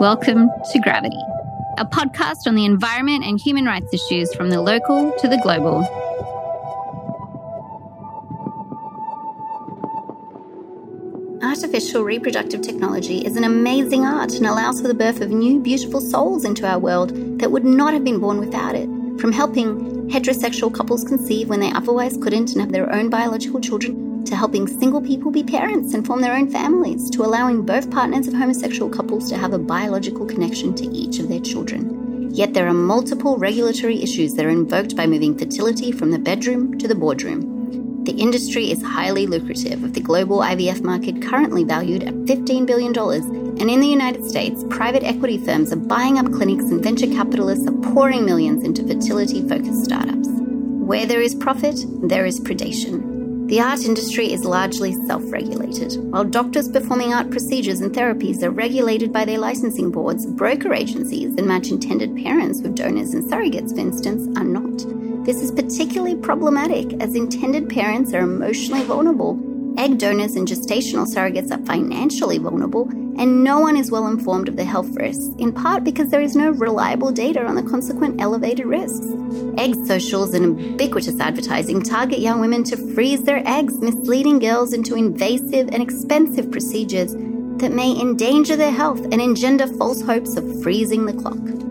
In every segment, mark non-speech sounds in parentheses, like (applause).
Welcome to Gravity, a podcast on the environment and human rights issues from the local to the global. Artificial reproductive technology is an amazing ART and allows for the birth of new, beautiful souls into our world that would not have been born without it. From helping heterosexual couples conceive when they otherwise couldn't and have their own biological children to helping single people be parents and form their own families, to allowing both partners of homosexual couples to have a biological connection to each of their children. Yet there are multiple regulatory issues that are invoked by moving fertility from the bedroom to the boardroom. The industry is highly lucrative, with the global IVF market currently valued at $15 billion. And in the United States, private equity firms are buying up clinics and venture capitalists are pouring millions into fertility focused startups. Where there is profit, there is predation. The ART industry is largely self regulated. While doctors performing ART procedures and therapies are regulated by their licensing boards, broker agencies that match intended parents with donors and surrogates, for instance, are not. This is particularly problematic as intended parents are emotionally vulnerable, egg donors and gestational surrogates are financially vulnerable, and no one is well informed of the health risks, in part because there is no reliable data on the consequent elevated risks. Egg socials and ubiquitous advertising target young women to freeze their eggs, misleading girls into invasive and expensive procedures that may endanger their health and engender false hopes of freezing the clock.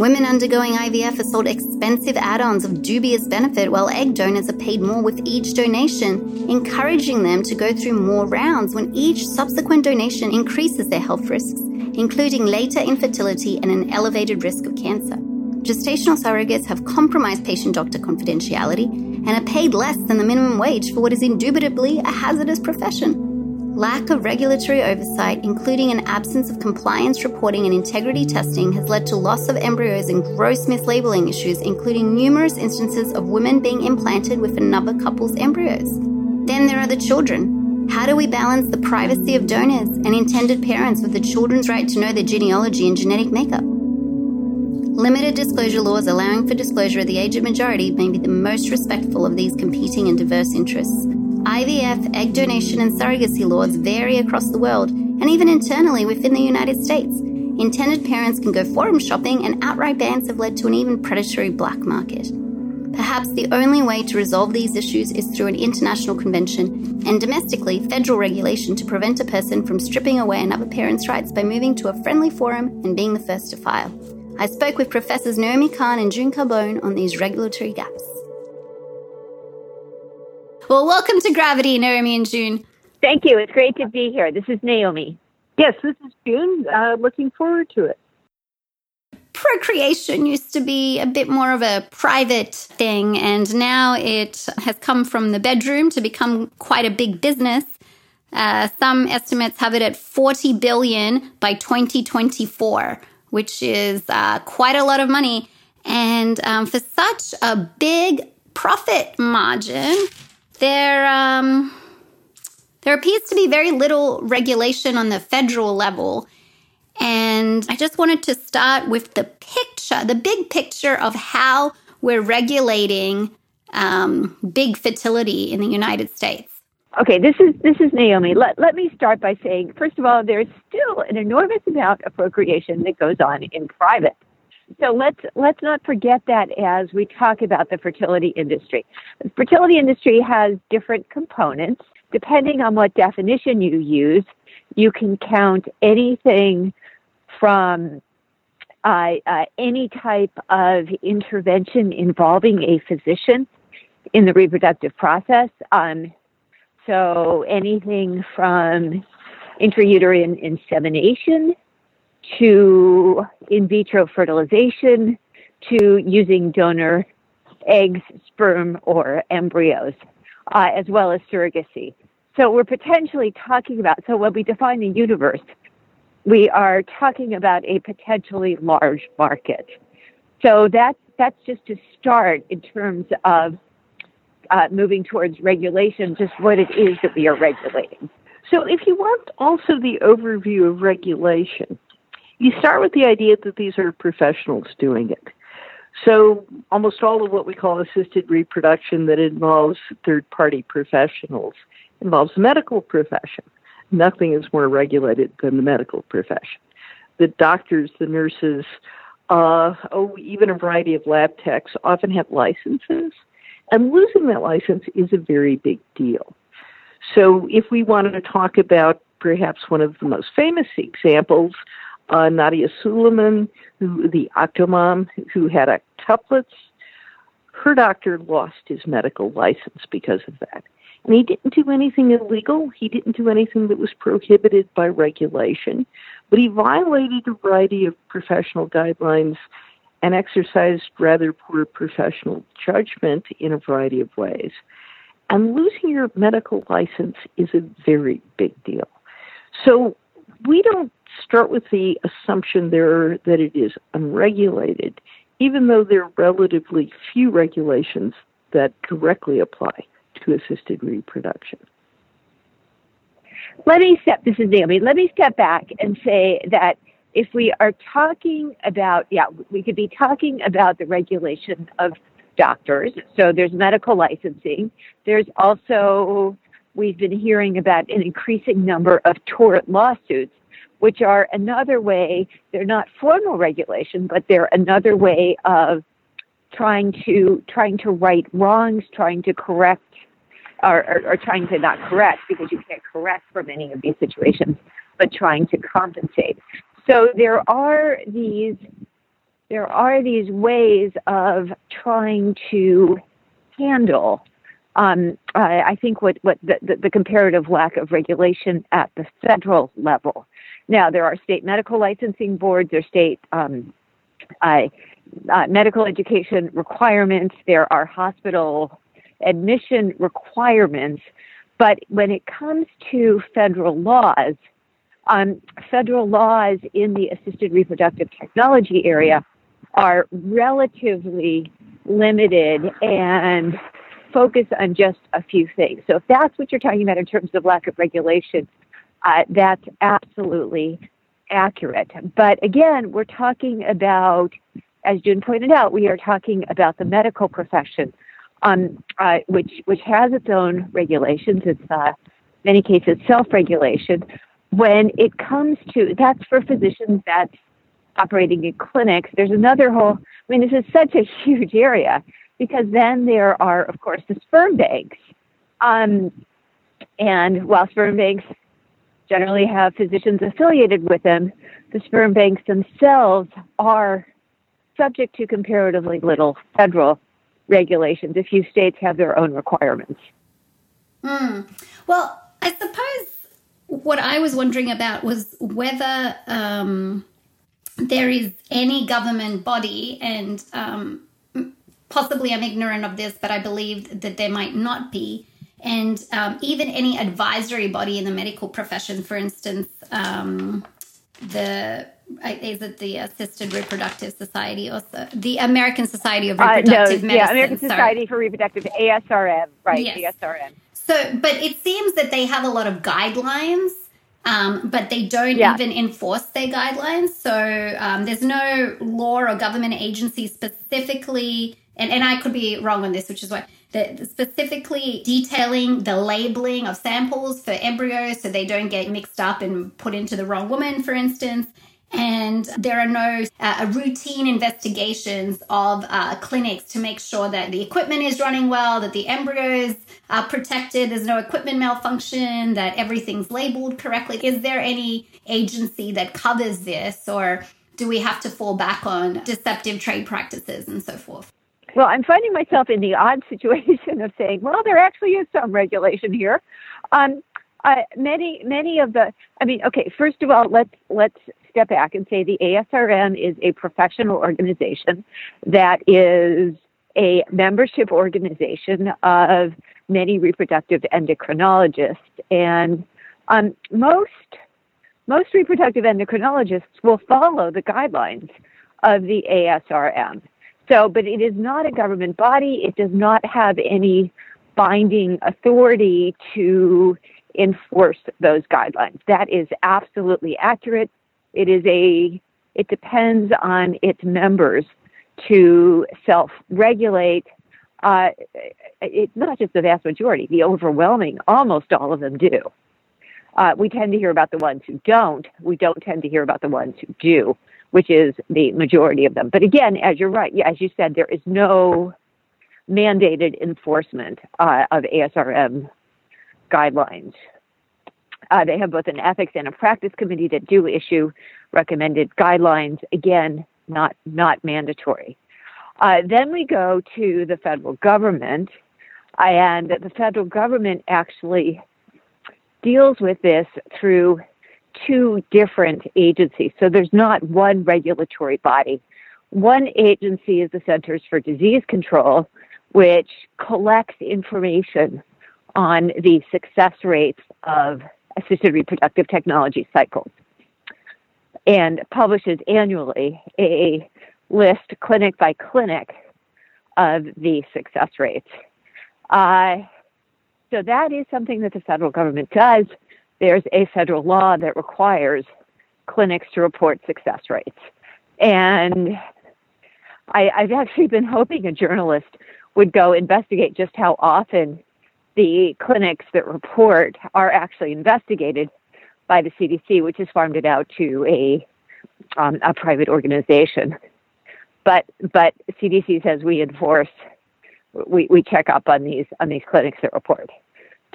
Women undergoing IVF are sold expensive add ons of dubious benefit, while egg donors are paid more with each donation, encouraging them to go through more rounds when each subsequent donation increases their health risks, including later infertility and an elevated risk of cancer. Gestational surrogates have compromised patient doctor confidentiality and are paid less than the minimum wage for what is indubitably a hazardous profession. Lack of regulatory oversight, including an absence of compliance reporting and integrity testing, has led to loss of embryos and gross mislabeling issues, including numerous instances of women being implanted with another couple's embryos. Then there are the children. How do we balance the privacy of donors and intended parents with the children's right to know their genealogy and genetic makeup? Limited disclosure laws allowing for disclosure at the age of majority may be the most respectful of these competing and diverse interests. IVF, egg donation, and surrogacy laws vary across the world and even internally within the United States. Intended parents can go forum shopping, and outright bans have led to an even predatory black market. Perhaps the only way to resolve these issues is through an international convention and domestically federal regulation to prevent a person from stripping away another parent's rights by moving to a friendly forum and being the first to file. I spoke with Professors Naomi Cahn and June Carbone on these regulatory gaps. Well, welcome to Gravity, Naomi and June. Thank you. It's great to be here. This is Naomi. Yes, this is June. Uh, looking forward to it. Procreation used to be a bit more of a private thing, and now it has come from the bedroom to become quite a big business. Uh, some estimates have it at 40 billion by 2024, which is uh, quite a lot of money. And um, for such a big profit margin, there um, there appears to be very little regulation on the federal level. And I just wanted to start with the picture, the big picture of how we're regulating um, big fertility in the United States. Okay, this is this is Naomi. Let let me start by saying, first of all, there's still an enormous amount of procreation that goes on in private so let's let's not forget that as we talk about the fertility industry. The fertility industry has different components. Depending on what definition you use, you can count anything from uh, uh, any type of intervention involving a physician in the reproductive process. Um, so anything from intrauterine insemination to in vitro fertilization to using donor eggs, sperm, or embryos, uh, as well as surrogacy. So we're potentially talking about, so when we define the universe, we are talking about a potentially large market. So that's, that's just to start in terms of uh, moving towards regulation, just what it is that we are regulating. So if you want also the overview of regulation, you start with the idea that these are professionals doing it. So almost all of what we call assisted reproduction that involves third party professionals involves the medical profession. Nothing is more regulated than the medical profession. the doctors, the nurses, uh, oh, even a variety of lab techs often have licenses, and losing that license is a very big deal. So, if we wanted to talk about perhaps one of the most famous examples, uh, Nadya Suleman, who the octomom who had octuplets, her doctor lost his medical license because of that. And he didn't do anything illegal. He didn't do anything that was prohibited by regulation. But he violated a variety of professional guidelines and exercised rather poor professional judgment in a variety of ways. And losing your medical license is a very big deal. So we don't start with the assumption there that it is unregulated, even though there are relatively few regulations that directly apply to assisted reproduction. Let me step, this is Naomi, let me step back and say that if we are talking about, yeah, we could be talking about the regulation of doctors. So there's medical licensing. There's also, we've been hearing about an increasing number of tort lawsuits, which are another way, they're not formal regulation, but they're another way of trying to trying to right wrongs, trying to correct or, or, or trying to not correct because you can't correct for many of these situations, but trying to compensate. So there are these there are these ways of trying to handle um, I, I think what, what the, the, the, comparative lack of regulation at the federal level. Now, there are state medical licensing boards, are state um, uh, uh, medical education requirements, there are hospital admission requirements, but when it comes to federal laws, um, federal laws in the assisted reproductive technology area are relatively limited and focus on just a few things. So if that's what you're talking about in terms of lack of regulation, uh, that's absolutely accurate. But again, we're talking about, as June pointed out, we are talking about the medical profession um, uh, which which has its own regulations. It's uh, many cases self-regulation. When it comes to that's for physicians that's operating in clinics. There's another whole. I mean, this is such a huge area because then there are, of course, the sperm banks. Um, and while sperm banks generally have physicians affiliated with them, the sperm banks themselves are subject to comparatively little federal regulations. A few states have their own requirements. Mm. Well, I suppose what I was wondering about was whether um, there is any government body, and um, possibly I'm ignorant of this, but I believe that there might not be. And um, even any advisory body in the medical profession, for instance, um, the is it the Assisted Reproductive Society or the American Society of Reproductive uh, no, Medicine? Yeah, American Society for Reproductive ASRM, right? Yes. ASRM. So, but it seems that they have a lot of guidelines, um, but they don't yeah. even enforce their guidelines. So um, there's no law or government agency specifically, and, and I could be wrong on this, which is why that specifically detailing the labeling of samples for embryos so they don't get mixed up and put into the wrong woman, for instance and there are no uh, routine investigations of uh, clinics to make sure that the equipment is running well, that the embryos are protected, there's no equipment malfunction, that everything's labeled correctly. Is there any agency that covers this, or do we have to fall back on deceptive trade practices and so forth? Well, I'm finding myself in the odd situation of saying, well, there actually is some regulation here. Um, uh, many, many of the, I mean, okay. First of all, let's let's step back and say the ASRM is a professional organization that is a membership organization of many reproductive endocrinologists, and um, most most reproductive endocrinologists will follow the guidelines of the ASRM. So, but it is not a government body. It does not have any binding authority to enforce those guidelines. That is absolutely accurate. It is a it depends on its members to self-regulate. Uh, it's not just the vast majority; the overwhelming, almost all of them do. Uh, we tend to hear about the ones who don't. We don't tend to hear about the ones who do, which is the majority of them. But again, as you're right, as you said, there is no mandated enforcement uh, of ASRM guidelines. Uh, they have both an ethics and a practice committee that do issue recommended guidelines. Again, not not mandatory. Uh, then we go to the federal government, and the federal government actually deals with this through two different agencies. So there's not one regulatory body. One agency is the Centers for Disease Control, which collects information on the success rates of assisted reproductive technology cycles and publishes annually a list clinic by clinic of the success rates. Uh, so that is something that the federal government does. There's a federal law that requires clinics to report success rates. And I, I've actually been hoping a journalist would go investigate just how often the clinics that report are actually investigated by the CDC, which has farmed it out to a um, a private organization. But but CDC says we enforce, we, we check up on these on these clinics that report.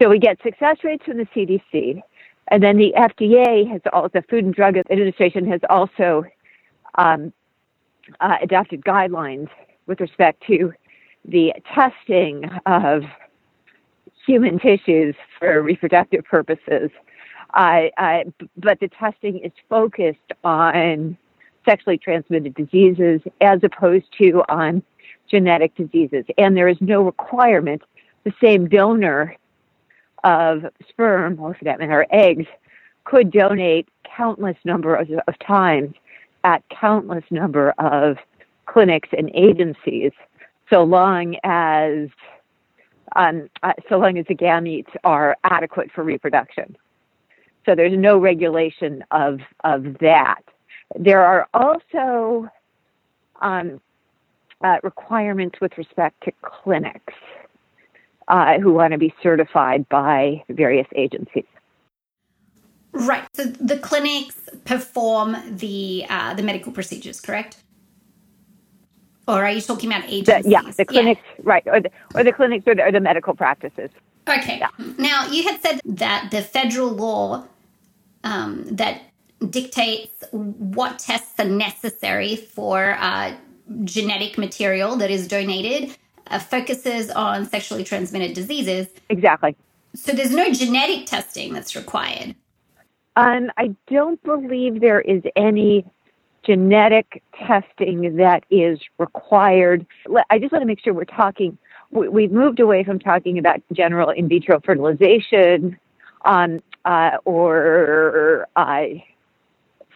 So we get success rates from the CDC, and then the FDA has all the Food and Drug Administration has also um, uh, adopted guidelines with respect to the testing of human tissues for reproductive purposes. But the testing is focused on sexually transmitted diseases as opposed to on genetic diseases. And there is no requirement the same donor of sperm, or for matter, eggs, could donate countless number of, of times at countless number of clinics and agencies, so long as um, uh, so long as the gametes are adequate for reproduction. So there's no regulation of of that. There are also um, uh, requirements with respect to clinics uh, who want to be certified by various agencies. Right. So the clinics perform the uh, the medical procedures, correct? Or are you talking about agencies? The, yeah, the clinics, yeah. right, or the, or the clinics or the, or the medical practices. Okay. Yeah. Now you had said that the federal law um, that dictates what tests are necessary for uh, genetic material that is donated uh, focuses on sexually transmitted diseases. Exactly. So there's no genetic testing that's required. Um, I don't believe there is any genetic testing that is required. I just want to make sure we're talking. We've moved away from talking about general in vitro fertilization um, uh, or uh,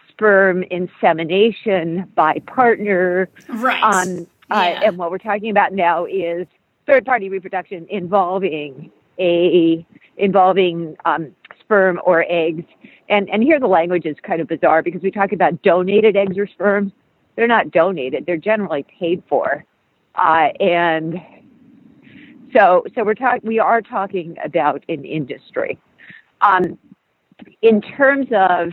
sperm insemination by partner. Right. Um, uh, and what we're talking about now is third party reproduction involving a involving um, sperm or eggs. And and here the language is kind of bizarre because we talk about donated eggs or sperm. They're not donated; they're generally paid for. Uh, and so so we're talking we are talking about an industry. Um, in terms of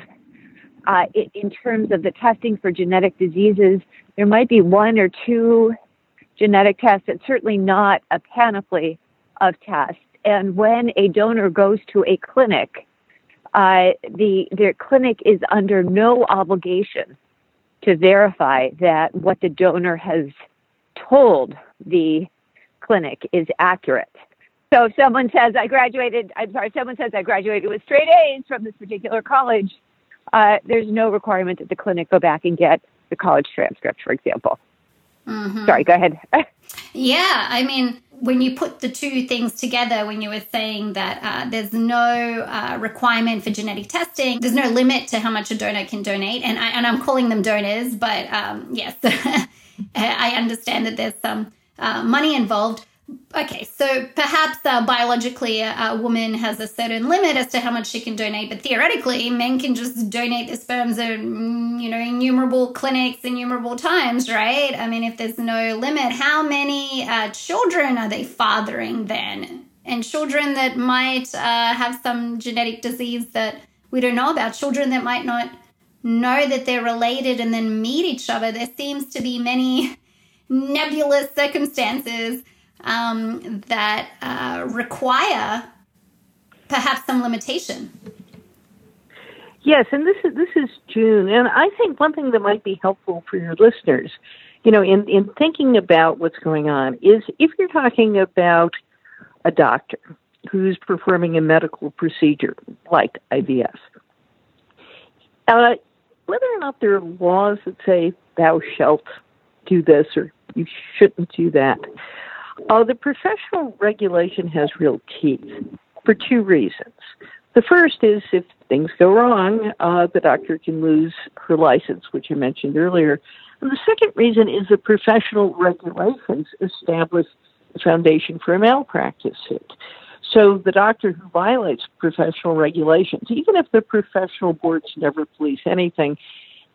uh, in terms of the testing for genetic diseases, there might be one or two genetic tests. It's certainly not a panoply of tests. And when a donor goes to a clinic, uh, the their clinic is under no obligation to verify that what the donor has told the clinic is accurate. So if someone says I graduated, I'm sorry, someone says I graduated with straight A's from this particular college, uh, there's no requirement that the clinic go back and get the college transcript, for example. Mm-hmm. Sorry, go ahead. (laughs) yeah, I mean, when you put the two things together, when you were saying that uh, there's no uh, requirement for genetic testing, there's no limit to how much a donor can donate, and I, and I'm calling them donors, but um, yes, (laughs) I understand that there's some uh, money involved. Okay, so perhaps uh, biologically a, a, woman has a certain limit as to how much she can donate, but theoretically, men can just donate their sperms at mm, you know innumerable clinics, innumerable times, right? I mean, if there's no limit, how many uh, children are they fathering then? and children that might uh, have some genetic disease that we don't know about, children that might not know that they're related and then meet each other. There seems to be many (laughs) nebulous circumstances um, that uh, require perhaps some limitation. Yes, and this is this is June, and I think one thing that might be helpful for your listeners, you know, in in thinking about what's going on, is if you're talking about a doctor who's performing a medical procedure like IVF, uh, whether or not there are laws that say thou shalt do this or you shouldn't do that, uh, the professional regulation has real teeth for two reasons. The first is if things go wrong, uh, the doctor can lose her license, which I mentioned earlier. And the second reason is the professional regulations establish the foundation for a malpractice suit. So the doctor who violates professional regulations, even if the professional boards never police anything,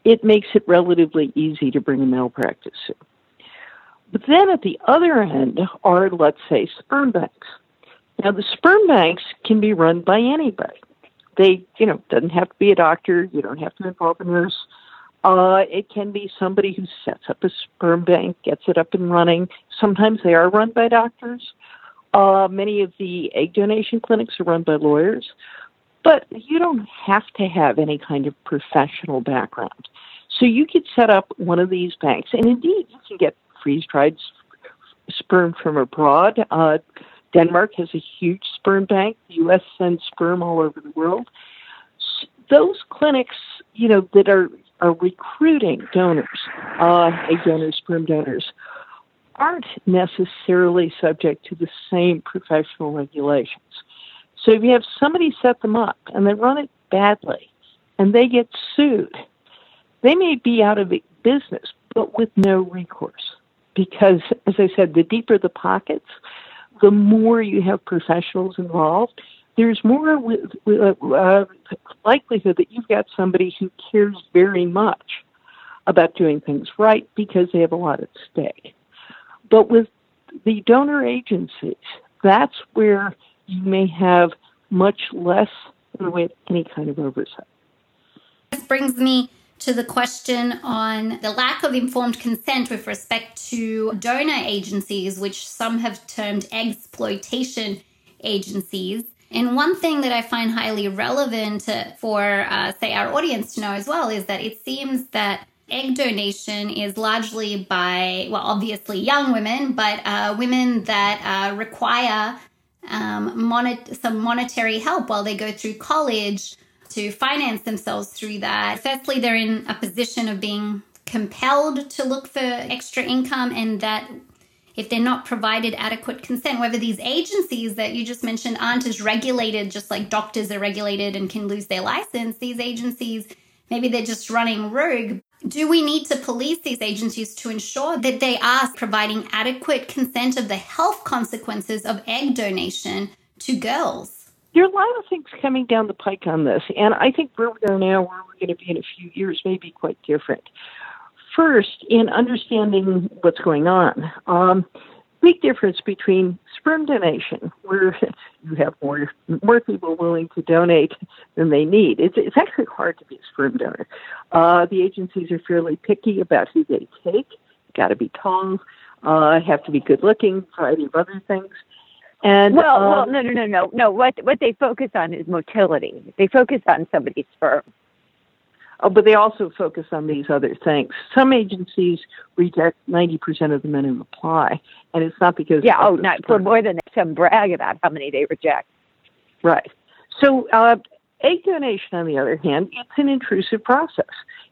it makes it relatively easy to bring a malpractice suit. But then at the other end are, let's say, sperm banks. Now, the sperm banks can be run by anybody. They, you know, doesn't have to be a doctor. You don't have to involve a nurse. Uh, it can be somebody who sets up a sperm bank, gets it up and running. Sometimes they are run by doctors. Uh, many of the egg donation clinics are run by lawyers. But you don't have to have any kind of professional background. So you could set up one of these banks, and indeed, you can get freeze dried sperm from abroad. Uh, Denmark has a huge sperm bank. The U.S. sends sperm all over the world. Those clinics, you know, that are are recruiting donors, uh, donors, sperm donors, aren't necessarily subject to the same professional regulations. So if you have somebody set them up and they run it badly and they get sued, they may be out of business, but with no recourse. Because, as I said, the deeper the pockets, the more you have professionals involved, there's more uh, likelihood that you've got somebody who cares very much about doing things right because they have a lot at stake. But with the donor agencies, that's where you may have much less of any kind of oversight. This brings me to the question on the lack of informed consent with respect to donor agencies, which some have termed exploitation agencies. And one thing that I find highly relevant for, uh, say, our audience to know as well is that it seems that egg donation is largely by, well, obviously young women, but uh, women that uh, require um, mon- some monetary help while they go through college to finance themselves through that. Firstly, they're in a position of being compelled to look for extra income, and that if they're not provided adequate consent, whether these agencies that you just mentioned aren't as regulated, just like doctors are regulated and can lose their license, these agencies, maybe they're just running rogue. Do we need to police these agencies to ensure that they are providing adequate consent of the health consequences of egg donation to girls? There are a lot of things coming down the pike on this, and I think where we are now, where we're going to be in a few years, may be quite different. First, in understanding what's going on, um, big difference between sperm donation, where (laughs) you have more more people willing to donate than they need. It's it's actually hard to be a sperm donor. Uh, the agencies are fairly picky about who they take. Got to be tall, uh, have to be good looking, variety of other things. And well, um, well, no, no, no, no, no. What what they focus on is motility. They focus on somebody's sperm. Oh, but they also focus on these other things. Some agencies reject ninety percent of the men who apply, and it's not because yeah, oh, not for more than some brag about how many they reject. Right. So, uh, egg donation, on the other hand, it's an intrusive process.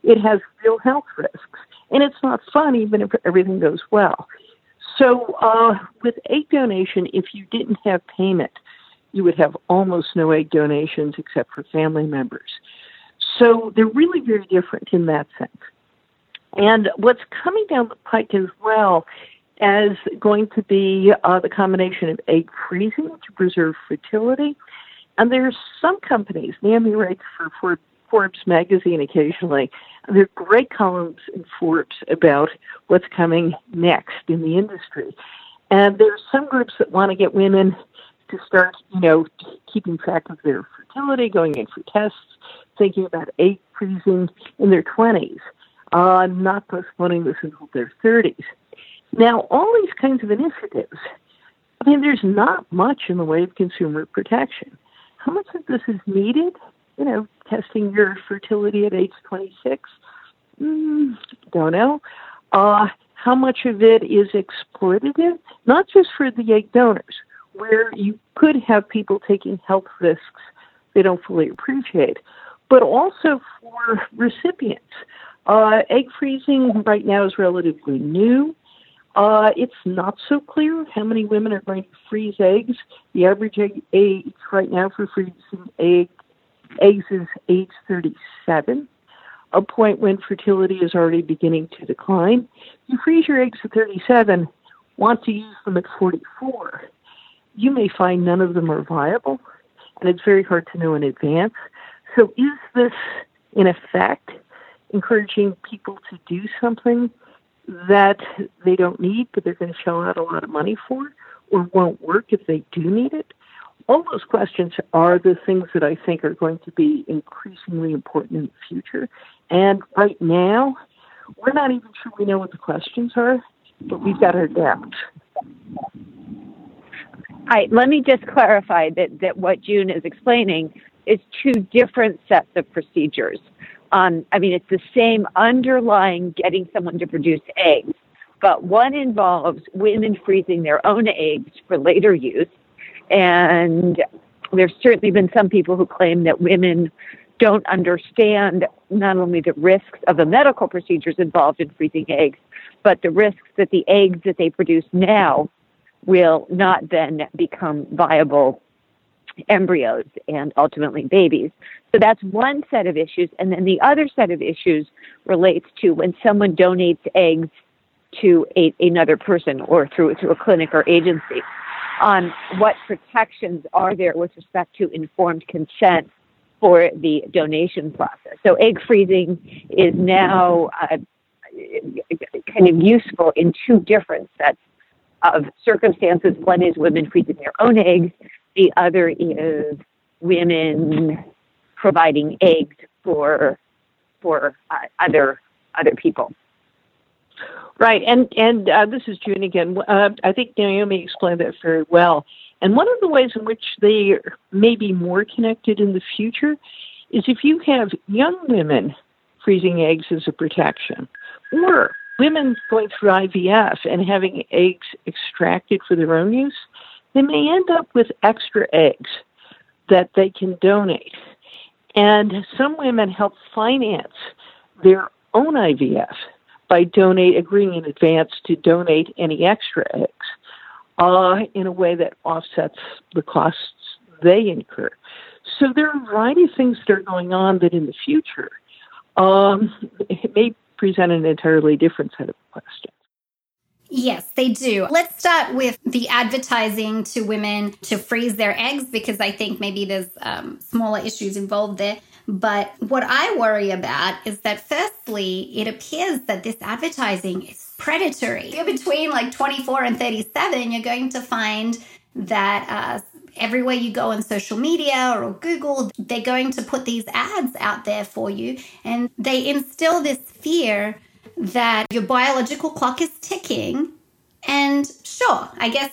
It has real health risks, and it's not fun even if everything goes well. So, uh, with egg donation, if you didn't have payment, you would have almost no egg donations except for family members. So, they're really very different in that sense. And what's coming down the pike as well as going to be uh, the combination of egg freezing to preserve fertility. And there's some companies, Naomi writes for, for Forbes magazine occasionally. There are great columns in Forbes about what's coming next in the industry. And there are some groups that want to get women to start, you know, keeping track of their fertility, going in for tests, thinking about egg freezing in their 20s, uh, not postponing this until their 30s. Now, all these kinds of initiatives, I mean, there's not much in the way of consumer protection. How much of this is needed? You know, testing your fertility at age 26? Mm, don't know. Uh, how much of it is exploitative? Not just for the egg donors, where you could have people taking health risks they don't fully appreciate, but also for recipients. Uh, egg freezing right now is relatively new. Uh, it's not so clear how many women are going to freeze eggs. The average age right now for freezing egg, eggs is age 37, a point when fertility is already beginning to decline. You freeze your eggs at 37, want to use them at 44. You may find none of them are viable, and it's very hard to know in advance. So, is this, in effect, encouraging people to do something that they don't need, but they're going to shell out a lot of money for, or won't work if they do need it? All those questions are the things that I think are going to be increasingly important in the future. And right now, we're not even sure we know what the questions are, but we've got our doubts. All right, let me just clarify that, that what June is explaining is two different sets of procedures. Um, I mean, it's the same underlying getting someone to produce eggs, but one involves women freezing their own eggs for later use. And there's certainly been some people who claim that women don't understand not only the risks of the medical procedures involved in freezing eggs, but the risks that the eggs that they produce now will not then become viable embryos and ultimately babies. So that's one set of issues. And then the other set of issues relates to when someone donates eggs to a, another person or through, through a clinic or agency. On what protections are there with respect to informed consent for the donation process? So egg freezing is now uh, kind of useful in two different sets of circumstances. One is women freezing their own eggs. The other is women providing eggs for for uh, other other people. Right, and and uh, this is June again. Uh, I think Naomi explained that very well. And one of the ways in which they may be more connected in the future is if you have young women freezing eggs as a protection, or women going through IVF and having eggs extracted for their own use, they may end up with extra eggs that they can donate. And some women help finance their own IVF by donate agreeing in advance to donate any extra eggs uh, in a way that offsets the costs they incur. So there are a variety of things that are going on that in the future um, it may present an entirely different set of questions. Yes, they do. Let's start with the advertising to women to freeze their eggs because I think maybe there's um, smaller issues involved there. But what I worry about is that, firstly, it appears that this advertising is predatory. If you're between like 24 and 37, you're going to find that uh, everywhere you go on social media or Google, they're going to put these ads out there for you. And they instill this fear that your biological clock is ticking. And sure, I guess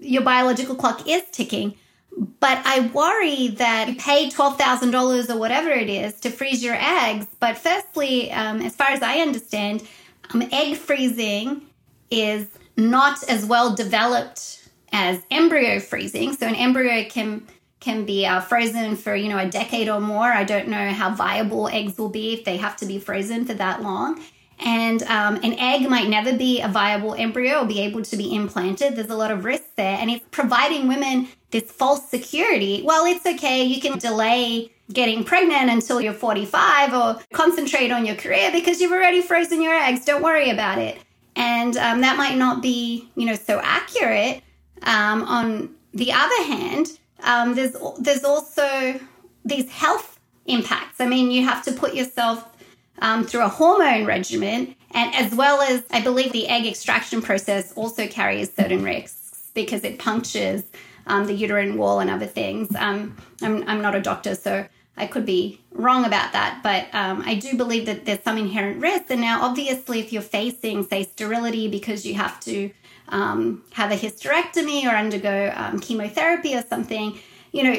your biological clock is ticking. But I worry that you pay $12,000 or whatever it is to freeze your eggs. But firstly, um, as far as I understand, um, egg freezing is not as well developed as embryo freezing. So an embryo can can be uh, frozen for you know a decade or more. I don't know how viable eggs will be if they have to be frozen for that long. And um, an egg might never be a viable embryo or be able to be implanted. There's a lot of risks there. And it's providing women this false security. Well, it's okay. You can delay getting pregnant until you're 45 or concentrate on your career because you've already frozen your eggs. Don't worry about it. And um, that might not be, you know, so accurate. Um, on the other hand, um, there's there's also these health impacts. I mean, you have to put yourself um, through a hormone regimen, and as well as I believe the egg extraction process also carries certain risks because it punctures um, the uterine wall and other things. Um, I'm, I'm not a doctor, so I could be wrong about that, but um, I do believe that there's some inherent risk. And now, obviously, if you're facing, say, sterility because you have to um, have a hysterectomy or undergo um, chemotherapy or something, you know,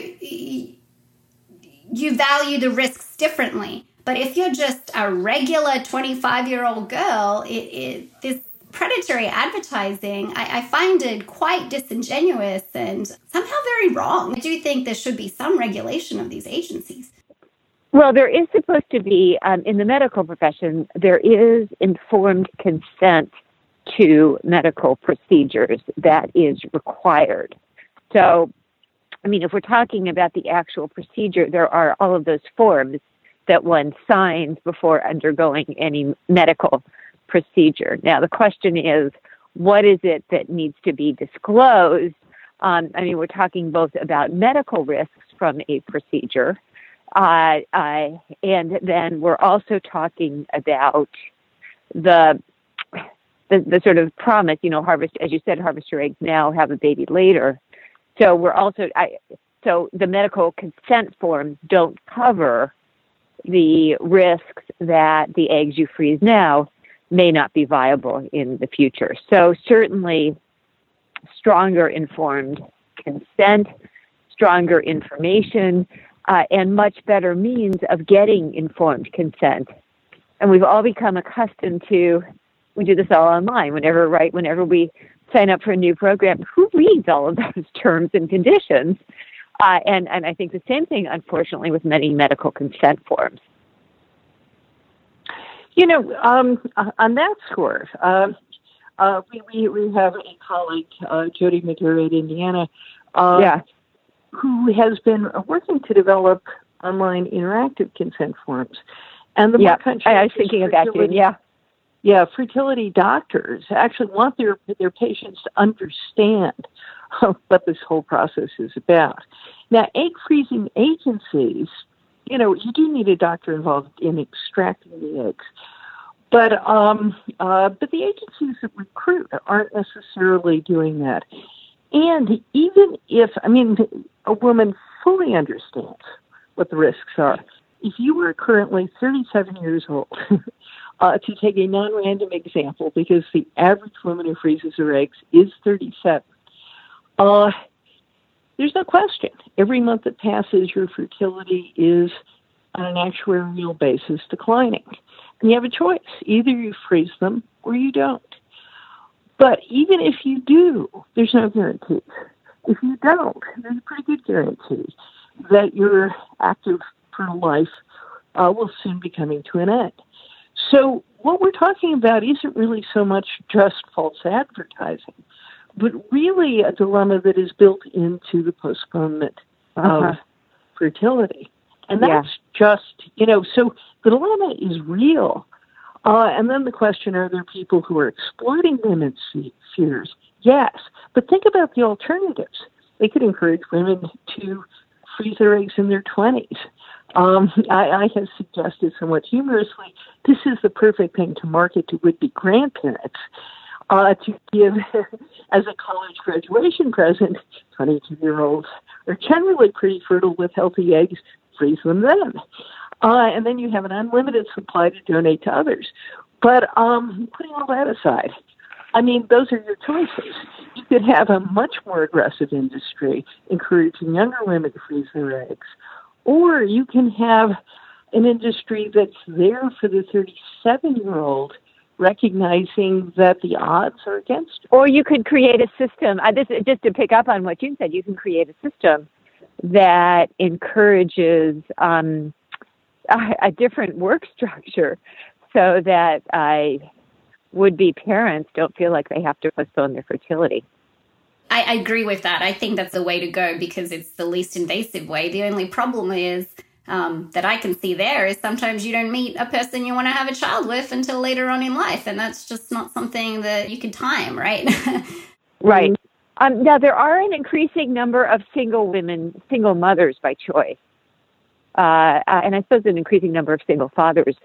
you value the risks differently. But if you're just a regular 25 year old girl, it, it, this predatory advertising, I, I, find it quite disingenuous and somehow very wrong. I do think there should be some regulation of these agencies. Well, there is supposed to be, um, in the medical profession, there is informed consent to medical procedures that is required. So, I mean, if we're talking about the actual procedure, there are all of those forms that one signs before undergoing any medical procedure. Now, the question is, what is it that needs to be disclosed? Um, I mean, we're talking both about medical risks from a procedure, uh, uh, and then we're also talking about the, the the sort of promise. You know, harvest, as you said, harvest your eggs now, have a baby later. So we're also, I, so the medical consent forms don't cover the risks that the eggs you freeze now may not be viable in the future. So certainly stronger informed consent, stronger information, uh, and much better means of getting informed consent. And we've all become accustomed to we do this all online. Whenever right, whenever we sign up for a new program, who reads all of those (laughs) terms and conditions? Uh, and and I think the same thing, unfortunately, with many medical consent forms. You know, um, uh, on that score, uh, uh, we, we, we have a colleague, uh, Jody Madeira at Indiana, uh, yeah. who has been working to develop online interactive consent forms. And the yeah, I, I was thinking of that too. Yeah, yeah, fertility doctors actually want their their patients to understand what this whole process is about. Now, egg freezing agencies you know, you do need a doctor involved in extracting the eggs. But um, uh, but the agencies that recruit aren't necessarily doing that. And even if I mean a woman fully understands what the risks are, if you are currently 37 years old, (laughs) uh, to take a non-random example, because the average woman who freezes her eggs is 37, uh, there's no question. Every month that passes, your fertility is on an actuarial basis declining. And you have a choice. Either you freeze them or you don't. But even if you do, there's no guarantee. If you don't, there's a pretty good guarantee that your active fertile life uh, will soon be coming to an end. So, what we're talking about isn't really so much just false advertising but really a dilemma that is built into the postponement uh-huh. of fertility. And that's yeah. just, you know, so the dilemma is real. Uh, and then the question are there people who are exploiting women's fears? Yes. But think about the alternatives. They could encourage women to freeze their eggs in their 20s. Um, I, I have suggested somewhat humorously this is the perfect thing to market to would be grandparents uh, to give (laughs) as a college graduation present. 22 year olds are generally pretty fertile with healthy eggs. Freeze them then. Uh, and then you have an unlimited supply to donate to others. But um, putting all that aside, I mean, those are your choices. You could have a much more aggressive industry encouraging younger women to freeze their eggs, or you can have an industry that's there for the 37 year old recognizing that the odds are against you. Or you could create a system. Uh, this just to pick up on what you said. You can create a system that encourages um, a, a, different work (laughs) structure, so that I would-be parents don't feel like they have to postpone their fertility. I, I agree with that. I think that's the way to go because it's the least invasive way. The only problem is um, that I can see there is sometimes you don't meet a person you want to have a child with until later on in life, and that's just not something that you can time, right? (laughs) right. Um, now there are an increasing number of single women, single mothers by choice, uh, uh, and I suppose an increasing number of single fathers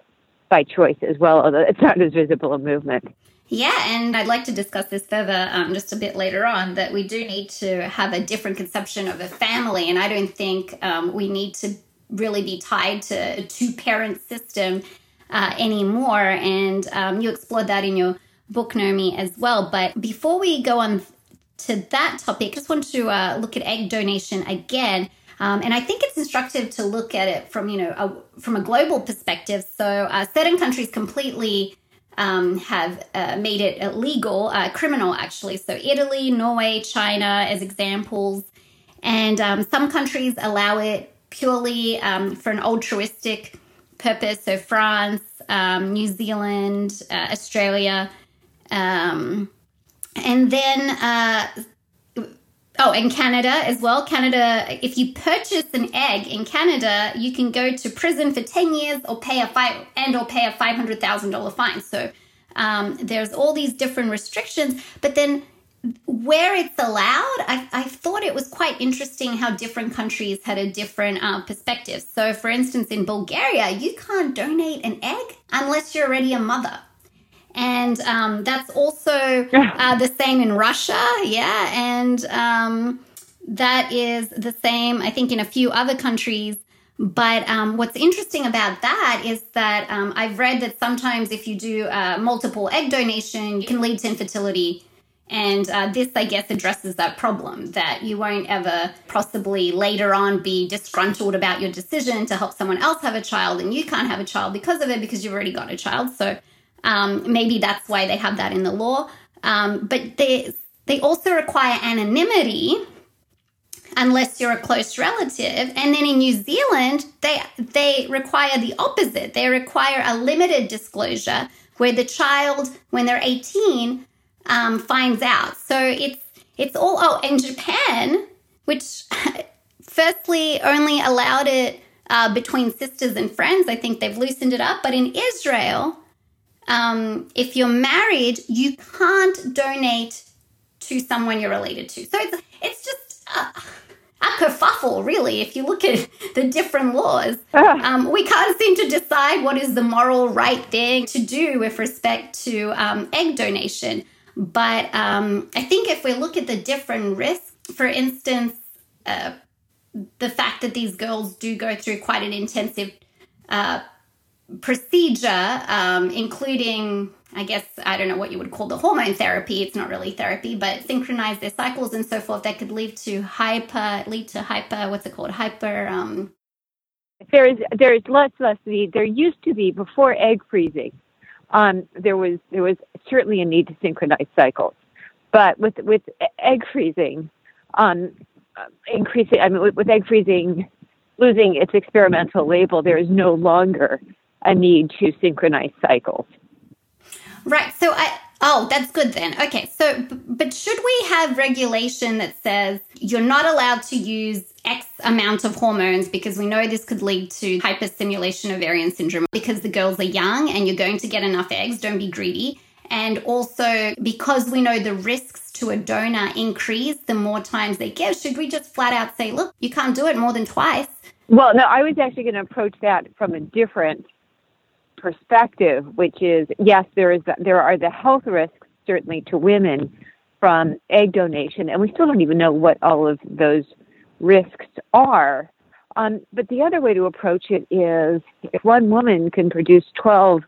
by choice as well, although it's not as visible a movement. Yeah, and I'd like to discuss this further um, just a bit later on that we do need to have a different conception of a family. And I don't think um, we need to really be tied to a two parent system uh, anymore. And um, you explored that in your book, Naomi, as well. But before we go on to that topic, I just want to uh, look at egg donation again. Um, and I think it's instructive to look at it from you know a, from a global perspective. So uh, certain countries completely um, have uh, made it illegal, uh, criminal actually. So Italy, Norway, China as examples, and um, some countries allow it purely um, for an altruistic purpose. So France, um, New Zealand, uh, Australia, um, and then uh, Oh, and Canada as well. Canada, if you purchase an egg in Canada, you can go to prison for 10 years or pay a five and or pay a $500,000 fine. So um, there's all these different restrictions, but then where it's allowed, I, I, thought it was quite interesting how different countries had a different uh, perspective. So, for instance, in Bulgaria, you can't donate an egg unless you're already a mother and um, that's also uh, the same in Russia. Yeah, and um, that is the same, I think, in a few other countries. But um, what's interesting about that is that um, I've read that sometimes if you do uh, multiple egg donation, you can lead to infertility. And uh, this, I guess, addresses that problem that you won't ever possibly later on be disgruntled about your decision to help someone else have a child and you can't have a child because of it because you've already got a child. So um, maybe that's why they have that in the law. Um, but they, they also require anonymity unless you're a close relative. And then in New Zealand, they, they require the opposite. They require a limited disclosure where the child, when they're 18, um, finds out. So it's, it's all, oh, in Japan, which (laughs) firstly only allowed it uh, between sisters and friends, I think they've loosened it up. But in Israel, um, if you're married, you can't donate to someone you're related to. So it's it's just a, a kerfuffle, really. If you look at (laughs) the different laws, um, we can't seem to decide what is the moral right thing to do with respect to um, egg donation. But um, I think if we look at the different risks, for instance, uh, the fact that these girls do go through quite an intensive uh, procedure, um, including, I guess, I don't know what you would call the hormone therapy. It's not really therapy, but synchronize their cycles and so forth. That could lead to hyper, lead to hyper, what's it called? Hyper. Um, there is there is less less need. There used to be before egg freezing. Um, there was there was certainly a need to synchronize cycles, but with with egg freezing, um, increasing. I mean, with, with egg freezing losing its experimental label, there is no longer a need to synchronize cycles. Right. So I oh, that's good then. Okay. So but should we have regulation that says you're not allowed to use X amount of hormones because we know this could lead to hyperstimulation ovarian syndrome because the girls are young and you're going to get enough eggs, don't be greedy. And also because we know the risks to a donor increase the more times they give, should we just flat out say, look, you can't do it more than twice? Well, no, I was actually going to approach that from a different perspective, which is yes, there is there are the health risks certainly to women from egg donation, and we still don't even know what all of those risks are. Um, but the other way to approach it is if one woman can produce 12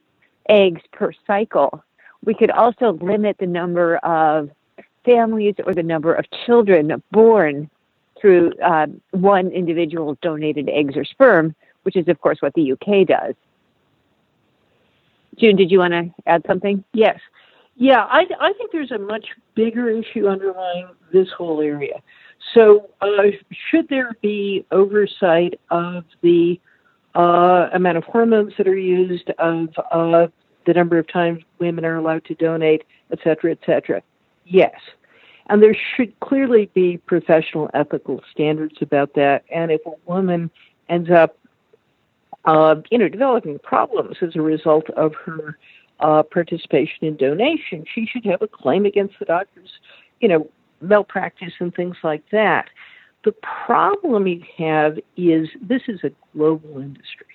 eggs per cycle, we could also limit the number of families or the number of children born through uh, one individual donated eggs or sperm, which is, of course, what the UK does. June, did you want to add something? Yes. Yeah, I, I think there's a much bigger issue underlying this whole area. So, uh, should there be oversight of the uh, amount of hormones that are used, of uh, the number of times women are allowed to donate, et cetera, et cetera? Yes. And there should clearly be professional ethical standards about that. And if a woman ends up uh, you know, developing problems as a result of her uh, participation in donation, she should have a claim against the doctors, you know, malpractice and things like that. The problem you have is this is a global industry.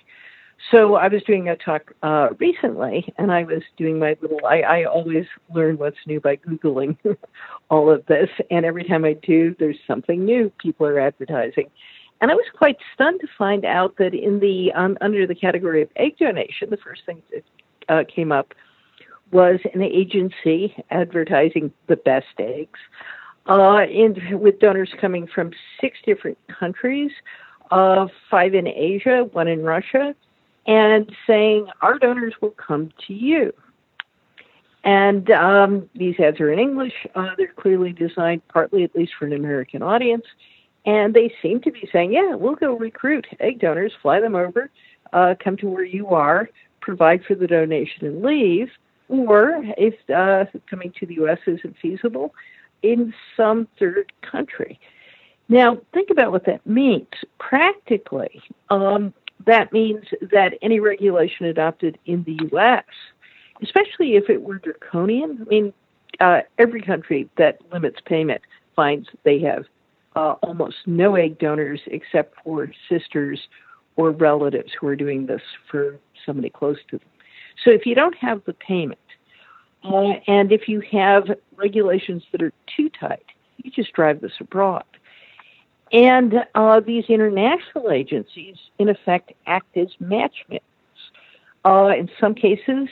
So I was doing a talk uh, recently, and I was doing my little. I, I always learn what's new by googling (laughs) all of this, and every time I do, there's something new people are advertising. And I was quite stunned to find out that in the um, under the category of egg donation, the first thing that uh, came up was an agency advertising the best eggs, uh, in, with donors coming from six different countries, uh, five in Asia, one in Russia, and saying our donors will come to you. And um, these ads are in English. Uh, they're clearly designed partly, at least, for an American audience. And they seem to be saying, yeah, we'll go recruit egg donors, fly them over, uh, come to where you are, provide for the donation and leave. Or if uh, coming to the U.S. isn't feasible, in some third country. Now, think about what that means. Practically, um, that means that any regulation adopted in the U.S., especially if it were draconian, I mean, uh, every country that limits payment finds they have uh, almost no egg donors except for sisters or relatives who are doing this for somebody close to them. So if you don't have the payment, uh, and if you have regulations that are too tight, you just drive this abroad. And uh, these international agencies, in effect, act as matchmakers. Uh, in some cases,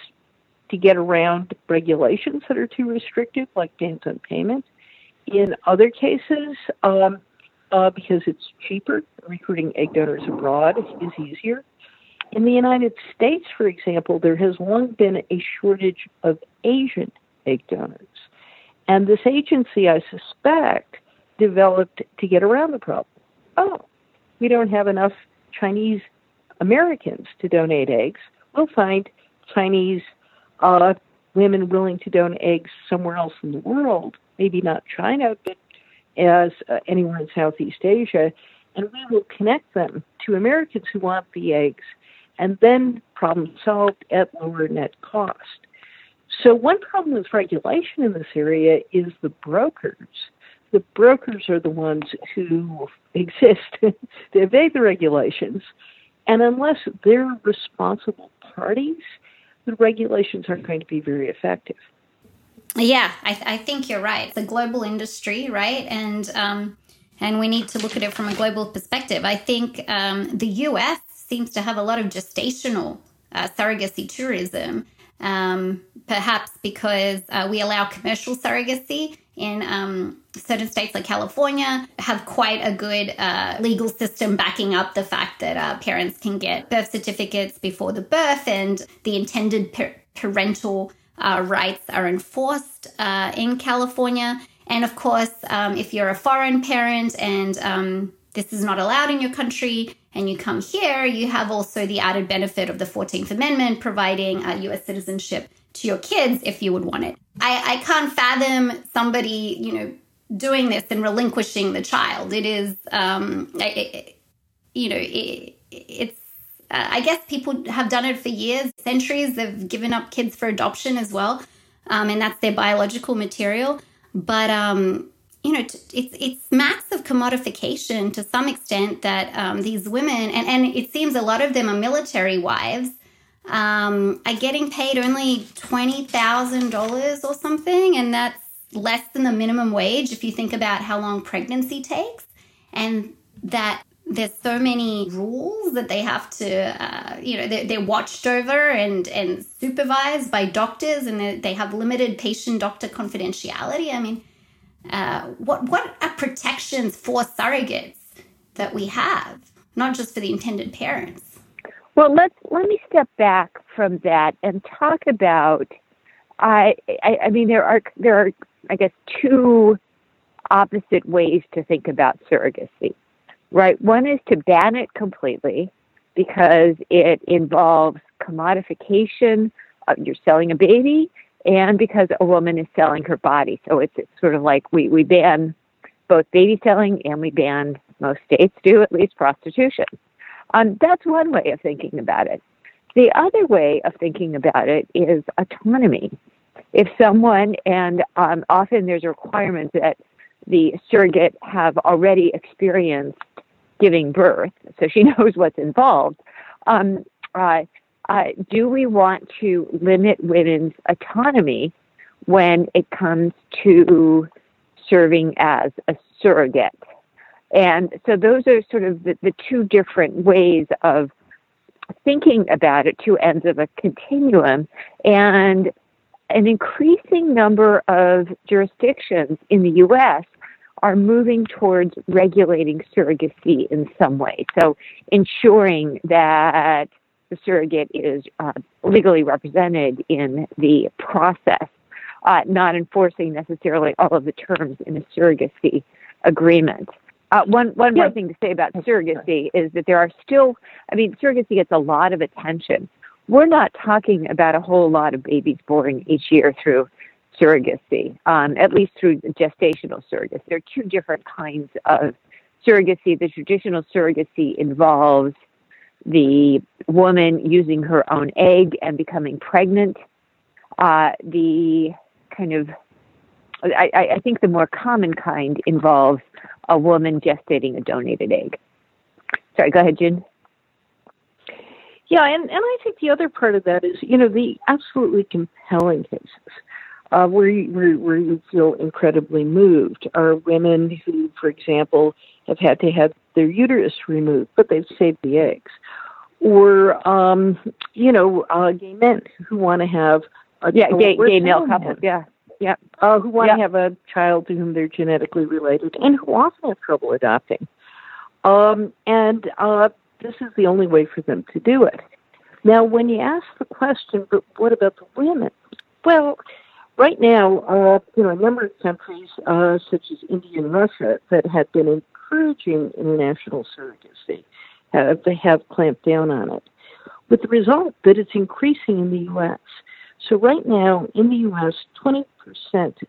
to get around regulations that are too restrictive, like bans on payment. In other cases, um, uh, because it's cheaper, recruiting egg donors abroad is easier. In the United States, for example, there has long been a shortage of Asian egg donors. And this agency, I suspect, developed to get around the problem. Oh, we don't have enough Chinese Americans to donate eggs. We'll find Chinese uh, women willing to donate eggs somewhere else in the world, maybe not China, but as uh, anywhere in Southeast Asia, and we will connect them to Americans who want the eggs, and then problem solved at lower net cost. So, one problem with regulation in this area is the brokers the brokers are the ones who exist (laughs) to evade the regulations. And unless they're responsible parties, the regulations aren't going to be very effective. Yeah, I, th- I think you're right. It's a global industry, right? And um, and we need to look at it from a global perspective. I think um, the U.S. seems to have a lot of gestational uh, surrogacy tourism, um, perhaps because uh, we allow commercial surrogacy in um, certain states like California have quite a good uh, legal system backing up the fact that uh, parents can get birth certificates before the birth and the intended per- parental uh, rights are enforced uh, in California. And of course, um, if you're a foreign parent and um, this is not allowed in your country and you come here, you have also the added benefit of the 14th Amendment providing US citizenship to your kids if you would want it. I, I can't fathom somebody, you know, doing this and relinquishing the child. It is, um, it, you know, it, it's. Uh, I guess people have done it for years, centuries. They've given up kids for adoption as well, um, and that's their biological material. But um, you know, it's it's of commodification to some extent that um, these women, and and it seems a lot of them are military wives um, are getting paid only $20,000 or something. And that's less than the minimum wage if you think about how long pregnancy takes. And that there's so many rules that they have to, uh, you know, they're, they're, watched over and, and supervised by doctors, and they have limited patient-doctor confidentiality. I mean, uh, what what are protections for surrogates that we have, not just for the intended parents? Well, let's let me step back from that and talk about. I, I, I mean, there are there are I guess two opposite ways to think about surrogacy, right? One is to ban it completely because it involves commodification. Of, you're selling a baby, and because a woman is selling her body, so it's, it's sort of like we we ban both baby selling and we ban most states do at least prostitution. Um, that's one way of thinking about it. The other way of thinking about it is autonomy. If someone, and um, often there's a requirement that the surrogate have already experienced giving birth, so she (laughs) knows what's involved, um, uh, uh, do we want to limit women's autonomy when it comes to serving as a surrogate? And so those are sort of the, the two different ways of thinking about it, two ends of a continuum. And an increasing number of jurisdictions in the U.S. are moving towards regulating surrogacy in some way. So ensuring that the surrogate is uh, legally represented in the process, uh, not enforcing necessarily all of the terms in a surrogacy agreement. Uh, one one yeah. more thing to say about surrogacy is that there are still, I mean, surrogacy gets a lot of attention. We're not talking about a whole lot of babies born each year through surrogacy, um, at least through gestational surrogacy. There are two different kinds of surrogacy. The traditional surrogacy involves the woman using her own egg and becoming pregnant. Uh, the kind of, I, I think the more common kind involves a woman gestating a donated egg. Sorry, go ahead, Jen. Yeah, and, and I think the other part of that is, you know, the absolutely compelling cases uh, where, you, where, where you feel incredibly moved are women who, for example, have had to have their uterus removed, but they've saved the eggs. Or, um, you know, uh, gay men who want to have a yeah, gay, gay male couples, yeah. Yeah, uh, who want to have a child to whom they're genetically related and who often have trouble adopting. Um, and uh, this is the only way for them to do it. Now, when you ask the question, but what about the women? Well, right now, uh, you know, a number of countries, uh, such as India and Russia, that have been encouraging international surrogacy, have, they have clamped down on it, with the result that it's increasing in the U.S. So right now, in the U.S., 20%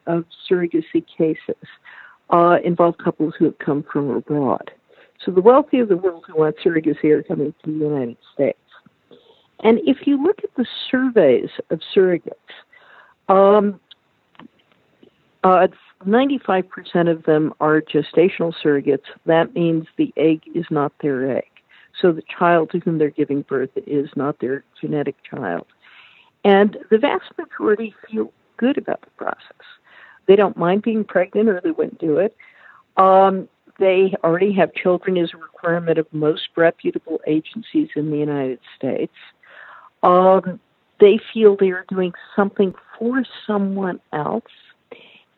of surrogacy cases uh, involve couples who have come from abroad. So the wealthy of the world who want surrogacy are coming to the United States. And if you look at the surveys of surrogates, um, uh, 95% of them are gestational surrogates. That means the egg is not their egg. So the child to whom they're giving birth is not their genetic child. And the vast majority feel good about the process. They don't mind being pregnant or they wouldn't do it. Um, they already have children as a requirement of most reputable agencies in the United States. Um, they feel they are doing something for someone else.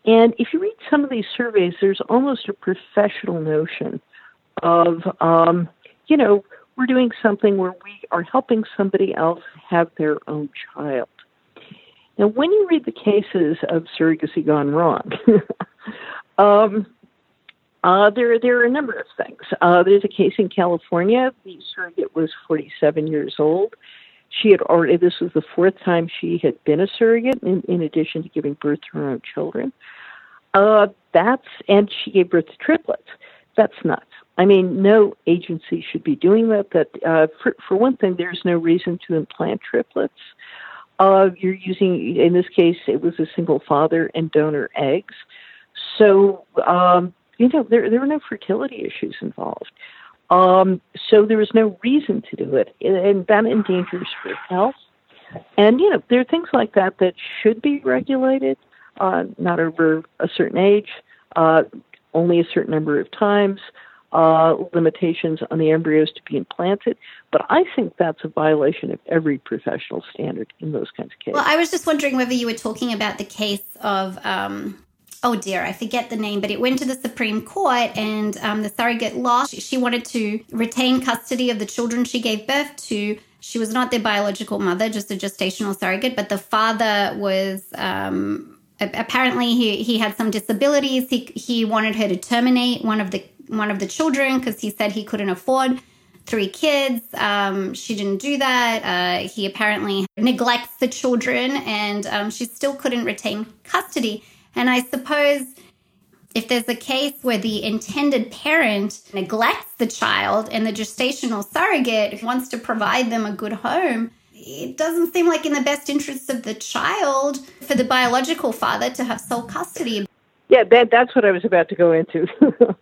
And if you read some of these surveys, there's almost a professional notion of, um, you know, we're doing something where we are helping somebody else have their own child. Now, when you read the cases of surrogacy gone wrong, (laughs) um, uh, there, there are a number of things. Uh, there's a case in California. The surrogate was 47 years old. She had already, this was the fourth time she had been a surrogate, in, in addition to giving birth to her own children. Uh, that's, and she gave birth to triplets. That's nuts. I mean, no agency should be doing that. That uh, for, for one thing, there's no reason to implant triplets. Uh, you're using, in this case, it was a single father and donor eggs. So um, you know, there, there were no fertility issues involved. Um, so there is no reason to do it, and that endangers her health. And you know, there are things like that that should be regulated, uh, not over a certain age, uh, only a certain number of times, uh, limitations on the embryos to be implanted. But I think that's a violation of every professional standard in those kinds of cases. Well, I was just wondering whether you were talking about the case of um, oh dear, I forget the name, but it went to the Supreme Court and um, the surrogate lost. She wanted to retain custody of the children she gave birth to. She was not their biological mother, just a gestational surrogate, but the father was. Um, apparently he, he had some disabilities he, he wanted her to terminate one of the one of the children because he said he couldn't afford three kids. Um, she didn't do that. Uh, he apparently neglects the children, and um, she still couldn't retain custody. And I suppose if there's a case where the intended parent neglects the child and the gestational surrogate wants to provide them a good home, it doesn't seem like in the best interests of the child for the biological father to have sole custody. Yeah, that, that's what I was about to go into. (laughs)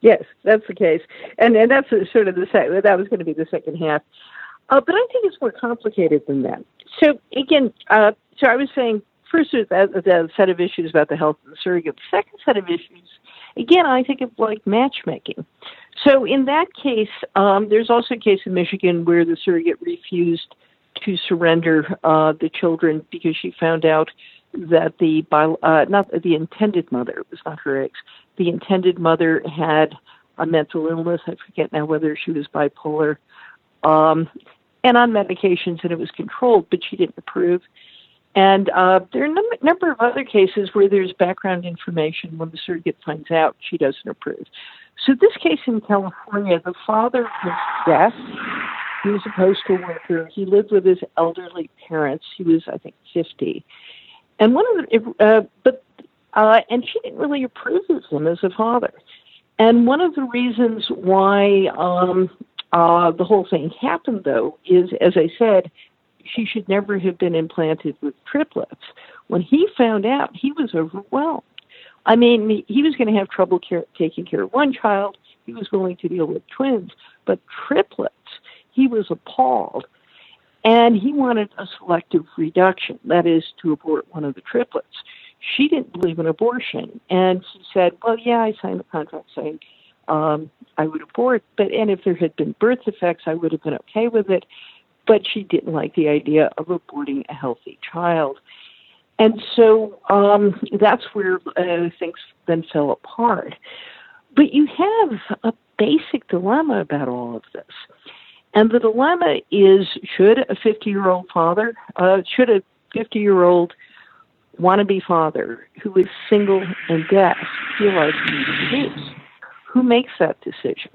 yes, that's the case, and and that's sort of the sec- that was going to be the second half. Uh, but I think it's more complicated than that. So again, uh, so I was saying first a, set of issues about the health of the surrogate. The second set of issues, again, I think of like matchmaking. So in that case, um, there's also a case in Michigan where the surrogate refused to surrender uh, the children because she found out that the uh, not the intended mother it was not her ex the intended mother had a mental illness i forget now whether she was bipolar um, and on medications and it was controlled but she didn't approve and uh, there are a number, number of other cases where there's background information when the surrogate finds out she doesn't approve. So this case in California, the father was deaf. He was a postal worker. He lived with his elderly parents. He was, I think, 50. And one of the, uh, but, uh, and she didn't really approve of him as a father. And one of the reasons why um, uh, the whole thing happened, though, is, as I said, she should never have been implanted with triplets. When he found out, he was overwhelmed. I mean, he was going to have trouble care, taking care of one child. He was willing to deal with twins, but triplets, he was appalled. And he wanted a selective reduction, that is, to abort one of the triplets. She didn't believe in abortion. And he said, Well, yeah, I signed the contract saying um, I would abort, but and if there had been birth defects, I would have been okay with it but she didn't like the idea of aborting a healthy child. And so um, that's where uh, things then fell apart. But you have a basic dilemma about all of this. And the dilemma is should a 50 year old father, uh, should a 50 year old wannabe father who is single and deaf feel like he Who makes that decision?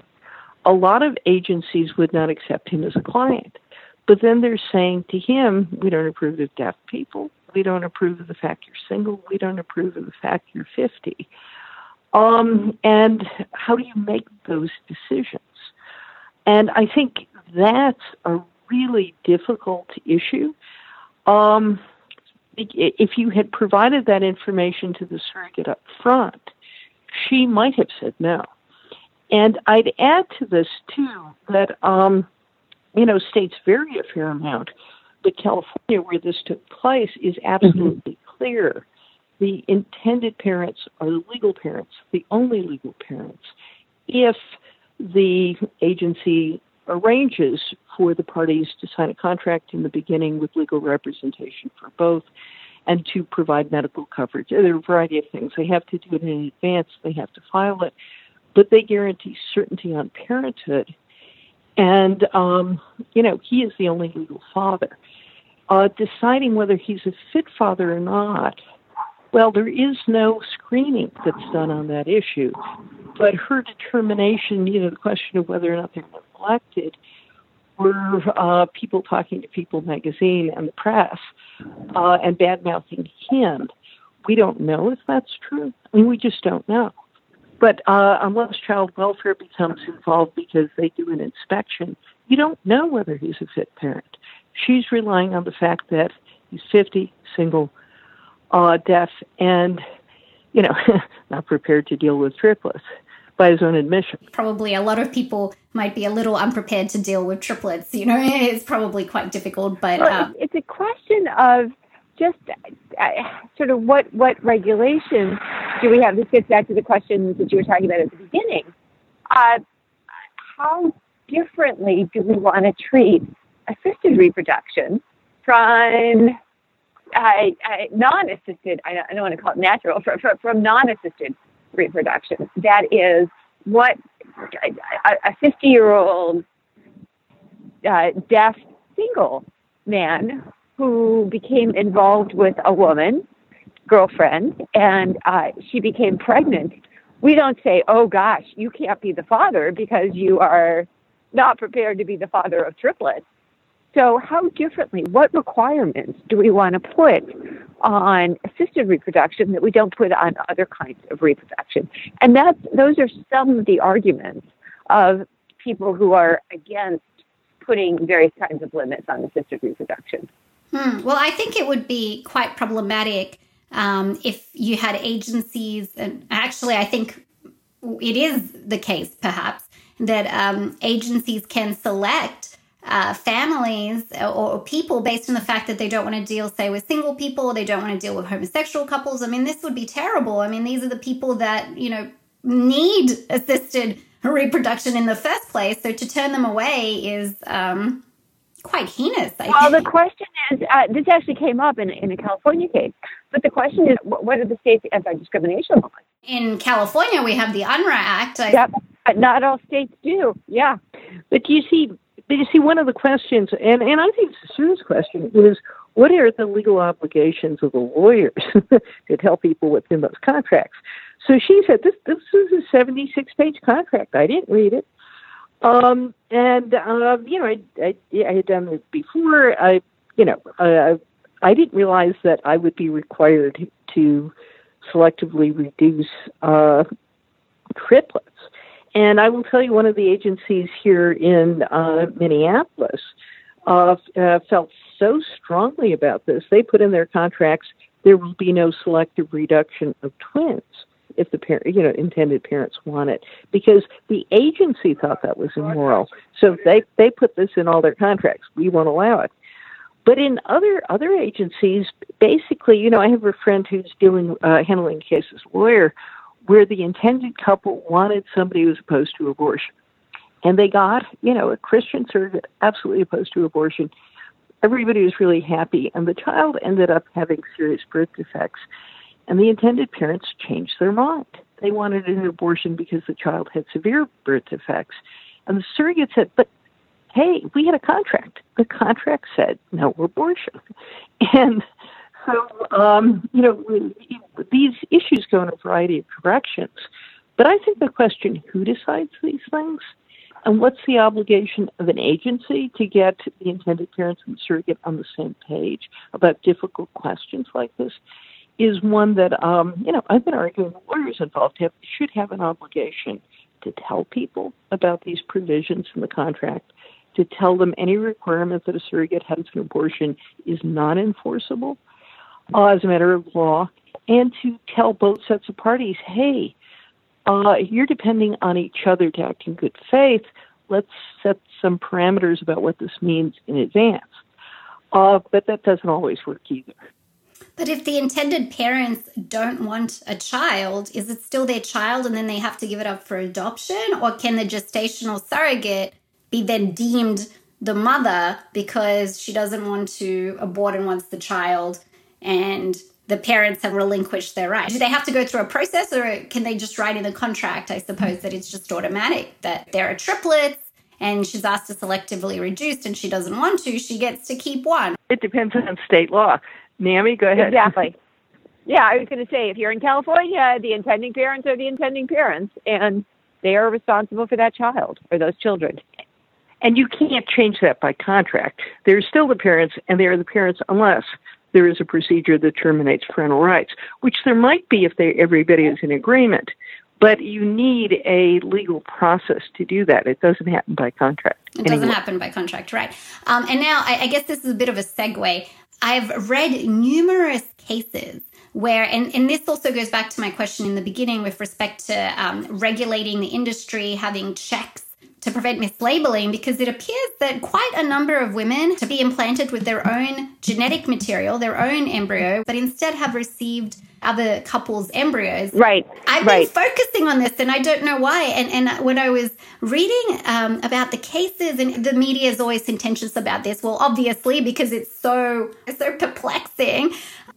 A lot of agencies would not accept him as a client. But then they're saying to him, we don't approve of deaf people. We don't approve of the fact you're single. We don't approve of the fact you're 50. Um, and how do you make those decisions? And I think that's a really difficult issue. Um, if you had provided that information to the surrogate up front, she might have said no. And I'd add to this, too, that um, you know, states vary a fair amount, but California, where this took place, is absolutely mm-hmm. clear. The intended parents are the legal parents, the only legal parents. If the agency arranges for the parties to sign a contract in the beginning with legal representation for both and to provide medical coverage. There are a variety of things. They have to do it in advance, they have to file it, but they guarantee certainty on parenthood and, um, you know, he is the only legal father. Uh, deciding whether he's a fit father or not, well, there is no screening that's done on that issue. But her determination, you know, the question of whether or not they're neglected, were uh, people talking to People magazine and the press uh, and bad mouthing him. We don't know if that's true. I mean, we just don't know. But uh, unless child welfare becomes involved because they do an inspection, you don't know whether he's a fit parent. She's relying on the fact that he's 50, single, uh, deaf, and, you know, (laughs) not prepared to deal with triplets by his own admission. Probably a lot of people might be a little unprepared to deal with triplets. You know, (laughs) it's probably quite difficult, but. Well, um, it's a question of just uh, sort of what what regulations do we have? This gets back to the questions that you were talking about at the beginning. Uh, how differently do we want to treat assisted reproduction from uh, uh, non-assisted? I don't, I don't, want to call it natural from, from, non-assisted reproduction. That is what a 50-year-old uh, deaf single man who became involved with a woman, girlfriend, and uh, she became pregnant. We don't say, oh gosh, you can't be the father because you are not prepared to be the father of triplets. So, how differently, what requirements do we want to put on assisted reproduction that we don't put on other kinds of reproduction? And that, those are some of the arguments of people who are against putting various kinds of limits on assisted reproduction. Hmm. Well, I think it would be quite problematic um, if you had agencies, and actually, I think it is the case, perhaps, that um, agencies can select uh, families or, or, people based on the fact that they don't want to deal, say, with single people, or they don't want to deal with homosexual couples. I mean, this would be terrible. I mean, these are the people that, you know, need assisted reproduction in the first place. So to turn them away is um, quite heinous. I well, think. the question is uh, this actually came up in, in a California case, but the question is what are the state's anti discrimination laws? In California, we have the Unruh Act. I, yep, but not all states do. Yeah. But you see, but you see, one of the questions, and, and I think it's a serious question, is what are the legal obligations of the lawyers (laughs) to tell people what's in those contracts? So she said, this, this is a 76 page contract. I didn't read it. Um, and, uh, you know, I, I, I had done it before. I, you know, I, I didn't realize that I would be required to selectively reduce uh, triplets. And I will tell you, one of the agencies here in uh, Minneapolis uh, uh, felt so strongly about this. They put in their contracts there will be no selective reduction of twins if the parent, you know, intended parents want it, because the agency thought that was immoral. So they they put this in all their contracts. We won't allow it. But in other other agencies, basically, you know, I have a friend who's doing uh, handling cases lawyer where the intended couple wanted somebody who was opposed to abortion. And they got, you know, a Christian surrogate absolutely opposed to abortion. Everybody was really happy, and the child ended up having serious birth defects. And the intended parents changed their mind. They wanted an abortion because the child had severe birth defects. And the surrogate said, But hey, we had a contract. The contract said no abortion. (laughs) And so, um, you know, these issues go in a variety of directions. But I think the question who decides these things and what's the obligation of an agency to get the intended parents and surrogate on the same page about difficult questions like this is one that, um, you know, I've been arguing lawyers involved have, should have an obligation to tell people about these provisions in the contract, to tell them any requirement that a surrogate has an abortion is not enforceable uh, as a matter of law, and to tell both sets of parties, hey, uh, you're depending on each other to act in good faith. Let's set some parameters about what this means in advance. Uh, but that doesn't always work either. But if the intended parents don't want a child, is it still their child and then they have to give it up for adoption? Or can the gestational surrogate be then deemed the mother because she doesn't want to abort and wants the child and the parents have relinquished their right. Do they have to go through a process or can they just write in the contract, I suppose, that it's just automatic, that there are triplets and she's asked to selectively reduce and she doesn't want to, she gets to keep one? It depends on state law. Naomi, go ahead. Exactly. Yeah, I was going to say if you're in California, the intending parents are the intending parents and they are responsible for that child or those children. And you can't change that by contract. They're still the parents, and they are the parents unless there is a procedure that terminates parental rights, which there might be if they, everybody is in agreement. But you need a legal process to do that. It doesn't happen by contract. It doesn't happen by contract, right? Um, and now I, I guess this is a bit of a segue. I've read numerous cases where, and, and this also goes back to my question in the beginning with respect to um, regulating the industry, having checks to prevent mislabeling because it appears that quite a number of women to be implanted with their own genetic material, their own embryo, but instead have received other couples' embryos. Right. I've right. been focusing on this and I don't know why. And, and when I was reading um, about the cases, and the media is always contentious about this, well, obviously, because it's so, so perplexing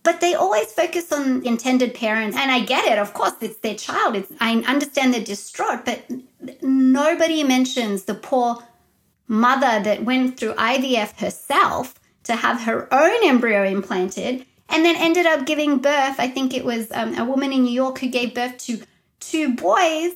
but they always focus on intended parents and i get it of course it's their child it's, i understand they're distraught but nobody mentions the poor mother that went through ivf herself to have her own embryo implanted and then ended up giving birth i think it was um, a woman in new york who gave birth to two boys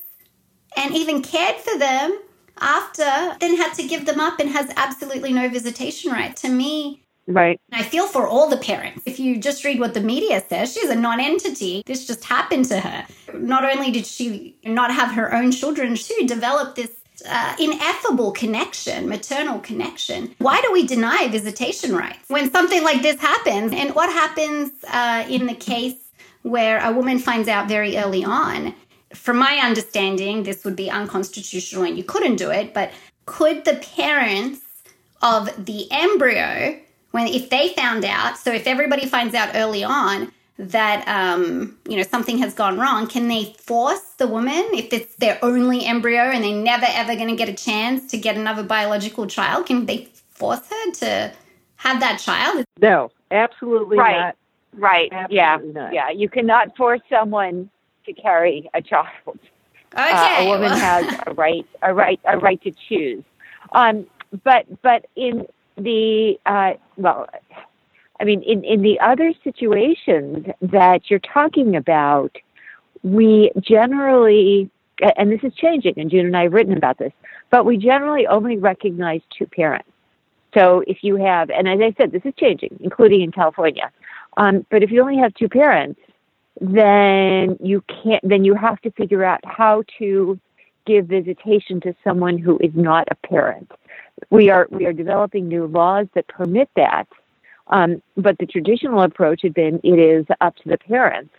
and even cared for them after then had to give them up and has absolutely no visitation right. To me Right. I feel for all the parents. If you just read what the media says, she's a non entity. This just happened to her. Not only did she not have her own children, she developed this uh, ineffable connection, maternal connection. Why do we deny visitation rights when something like this happens? And what happens uh, in the case where a woman finds out very early on? From my understanding, this would be unconstitutional and you couldn't do it, but could the parents of the embryo when if they found out. So if everybody finds out early on that um, you know something has gone wrong, can they force the woman if it's their only embryo and they're never ever going to get a chance to get another biological child? Can they force her to have that child? No, absolutely right. not. Right. Absolutely yeah. not. Yeah. You cannot force someone to carry a child. Okay, Uh, a woman well- has a right, a right, a right to choose. Um, but but in the uh, well, I mean, in in the other situations that you're talking about, we generally, and this is changing, and June and I have written about this, but we generally only recognize two parents. So if you have, and as I said, this is changing, including in California. Um, but if you only have two parents, then you can't. Then you have to figure out how to give visitation to someone who is not a parent. We are we are developing new laws that permit that, um, but the traditional approach had been it is up to the parents,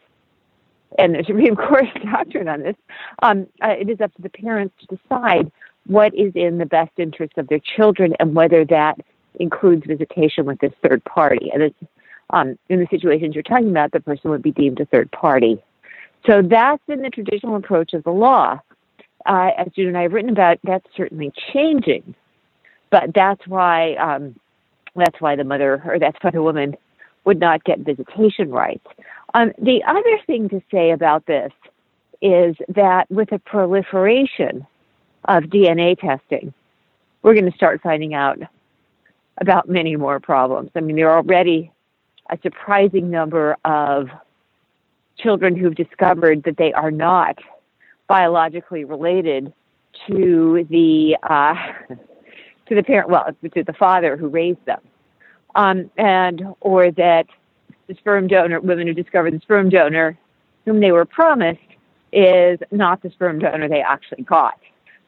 and the Supreme (laughs) Court doctrine on this. Um, uh, it is up to the parents to decide what is in the best interest of their children and whether that includes visitation with this third party. And it's um, in the situations you're talking about, the person would be deemed a third party. So that's been the traditional approach of the law. Uh, as June and I have written about, that's certainly changing. But that's why um, that's why the mother or that's why the woman would not get visitation rights. Um, the other thing to say about this is that with the proliferation of DNA testing, we're going to start finding out about many more problems. I mean, there are already a surprising number of children who've discovered that they are not biologically related to the uh, to the parent, well, to the father who raised them, um, and or that the sperm donor, women who discovered the sperm donor whom they were promised, is not the sperm donor they actually got.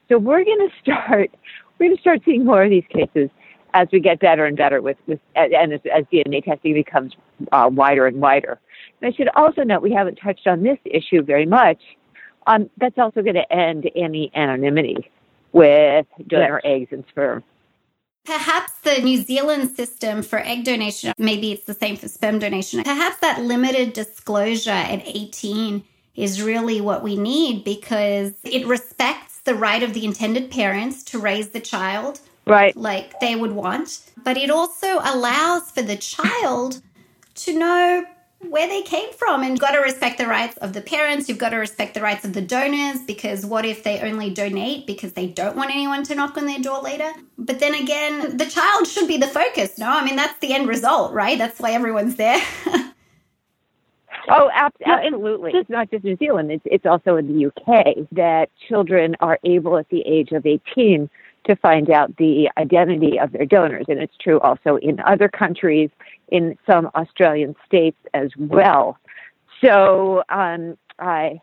So we're going to start we're going to start seeing more of these cases as we get better and better with, with and as, as DNA testing becomes uh, wider and wider. And I should also note we haven't touched on this issue very much. Um, that's also going to end any anonymity with donor eggs and sperm. Perhaps the New Zealand system for egg donation, maybe it's the same for sperm donation. Perhaps that limited disclosure at 18 is really what we need because it respects the right of the intended parents to raise the child Right. like they would want, but it also allows for the child to know where they came from and you've got to respect the rights of the parents you've got to respect the rights of the donors because what if they only donate because they don't want anyone to knock on their door later? But then again the child should be the focus no? I mean that's the end result right? That's why everyone's there. Oh, ab- absolutely. It's not just New Zealand, it's, it's also in the UK that children are able at the age of 18 to find out the identity of their donors. And it's true also in other countries, in some Australian states as well. So um, I,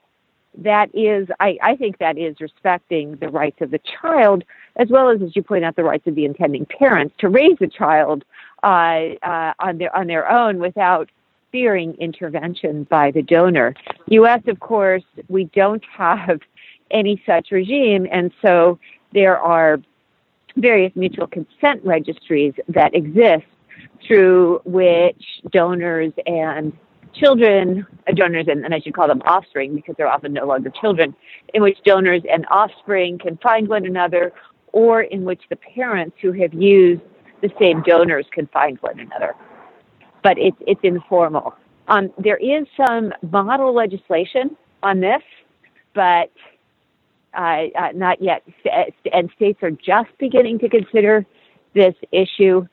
that is, I, I think that is respecting the rights of the child, as well as, as you point out, the rights of the intending parents to raise the child uh, uh, on their on their own without fearing intervention by the donor. U.S., of course, we don't have any such regime, and so there are various mutual consent registries that exist through which donors and children, uh, donors, and, and I should call them offspring because they're often no longer children, in which donors and offspring can find one another, or in which the parents who have used the same donors can find one another. But it's it's informal. Um, there is some model legislation on this, but uh, uh, not yet. And states are just beginning to consider this issue.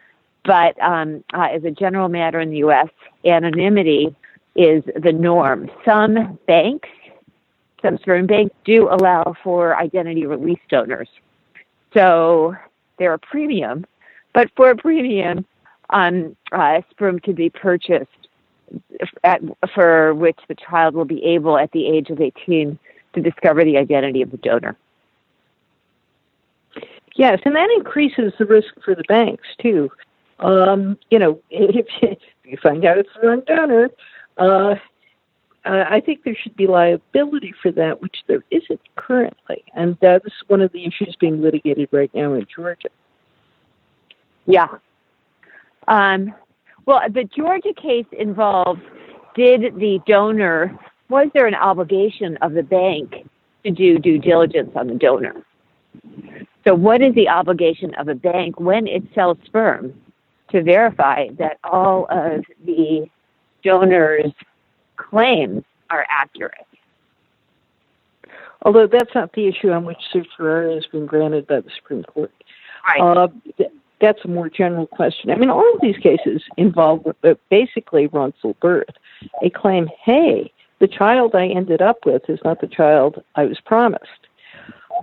But um, uh, as a general matter in the U.S., anonymity is the norm. Some banks, some sperm banks, do allow for identity release donors. So they're a premium, but for a premium, um, uh, sperm can be purchased at, for which the child will be able, at the age of 18, to discover the identity of the donor. Yes, and that increases the risk for the banks too. Um, you know, (laughs) if you find out it's the wrong donor, uh, uh, I think there should be liability for that, which there isn't currently, and uh, this is one of the issues being litigated right now in Georgia. Yeah. Um, well, the Georgia case involved did the donor, was there an obligation of the bank to do due diligence on the donor? So, what is the obligation of a bank when it sells sperm to verify that all of the donor's claims are accurate? Although that's not the issue on which certiorari has been granted by the Supreme Court. Right. Uh, that's a more general question. I mean, all of these cases involve uh, basically wrongful birth. A claim, hey, the child I ended up with is not the child I was promised.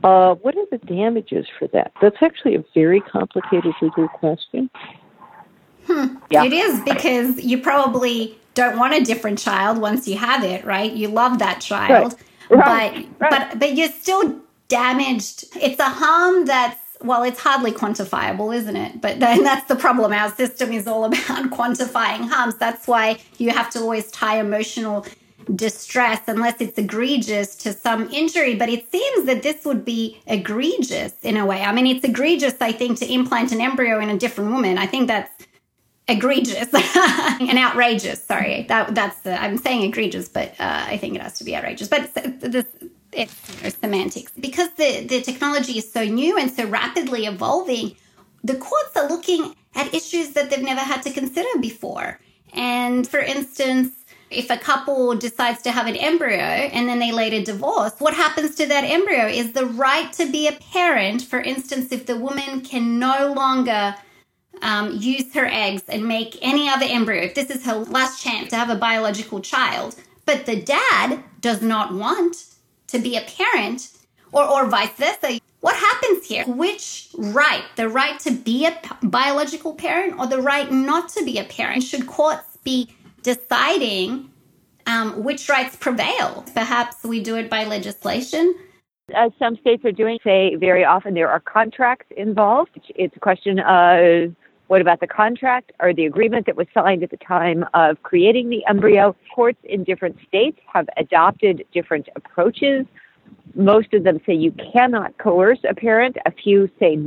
Uh, what are the damages for that? That's actually a very complicated legal question. Hmm. Yeah. It is because you probably don't want a different child once you have it, right? You love that child, right. Right. but right. but but you're still damaged. It's a harm that's well, it's hardly quantifiable, isn't it? But then (laughs) that's the problem. Our system is all (laughs) about quantifying harms. That's why you have to always tie emotional distress unless it's egregious to some injury. But it seems that this would be egregious in a way. I mean, it's egregious, I think, to implant an embryo in a different woman. I think that's egregious (laughs) and outrageous. Sorry, that that's the, I'm saying egregious, but uh, I think it has to be outrageous. But this it's you know, semantics because the the technology is so new and so rapidly evolving. The courts are looking at issues that they've never had to consider before. And for instance, if a couple decides to have an embryo and then they later divorce, what happens to that embryo is the right to be a parent. For instance, if the woman can no longer um, use her eggs and make any other embryo, if this is her last chance to have a biological child, but the dad does not want to be a parent, or, or vice versa, what happens here? Which right, the right to be a biological parent or the right not to be a parent? Should courts be deciding um, which rights prevail? Perhaps we do it by legislation. As some states are doing, say very often there are contracts involved. It's a question of what about the contract or the agreement that was signed at the time of creating the embryo? Courts in different states have adopted different approaches. Most of them say you cannot coerce a parent. A few say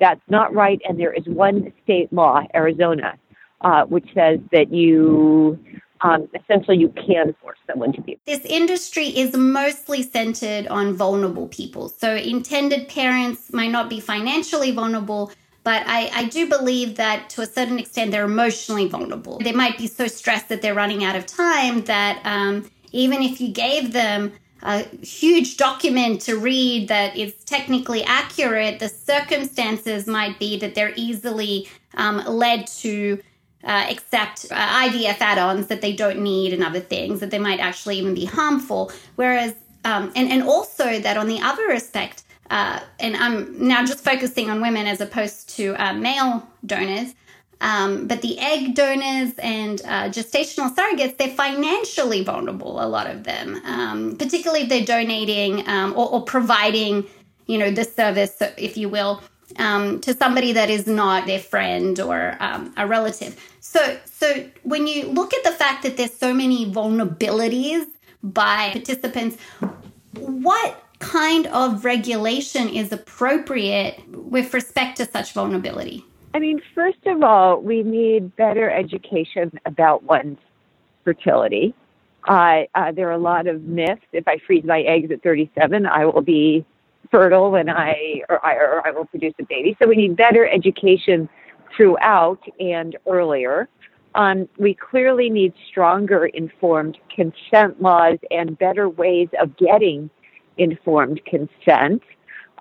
that's not right. And there is one state law, Arizona, uh, which says that you um, essentially you can force someone to be. This industry is mostly centered on vulnerable people. So intended parents might not be financially vulnerable, but I, I do believe that to a certain extent they're emotionally vulnerable. They might be so stressed that they're running out of time that um, even if you gave them a huge document to read that is technically accurate, the circumstances might be that they're easily um, led to uh, accept uh, IVF add ons that they don't need and other things that they might actually even be harmful. Whereas, um, and, and also that on the other aspect, uh, and I'm now just focusing on women as opposed to uh, male donors. Um, but the egg donors and uh, gestational surrogates, they're financially vulnerable, a lot of them, um, particularly if they're donating um, or, or, providing, you know, the service, if you will, um, to somebody that is not their friend or um, a relative. So, so when you look at the fact that there's so many vulnerabilities by participants, what kind of regulation is appropriate with respect to such vulnerability? I mean, first of all, we need better education about one's fertility. Uh, uh, there are a lot of myths. If I freeze my eggs at 37, I will be fertile when I or, I or I will produce a baby. So we need better education throughout and earlier. Um, we clearly need stronger informed consent laws and better ways of getting informed consent.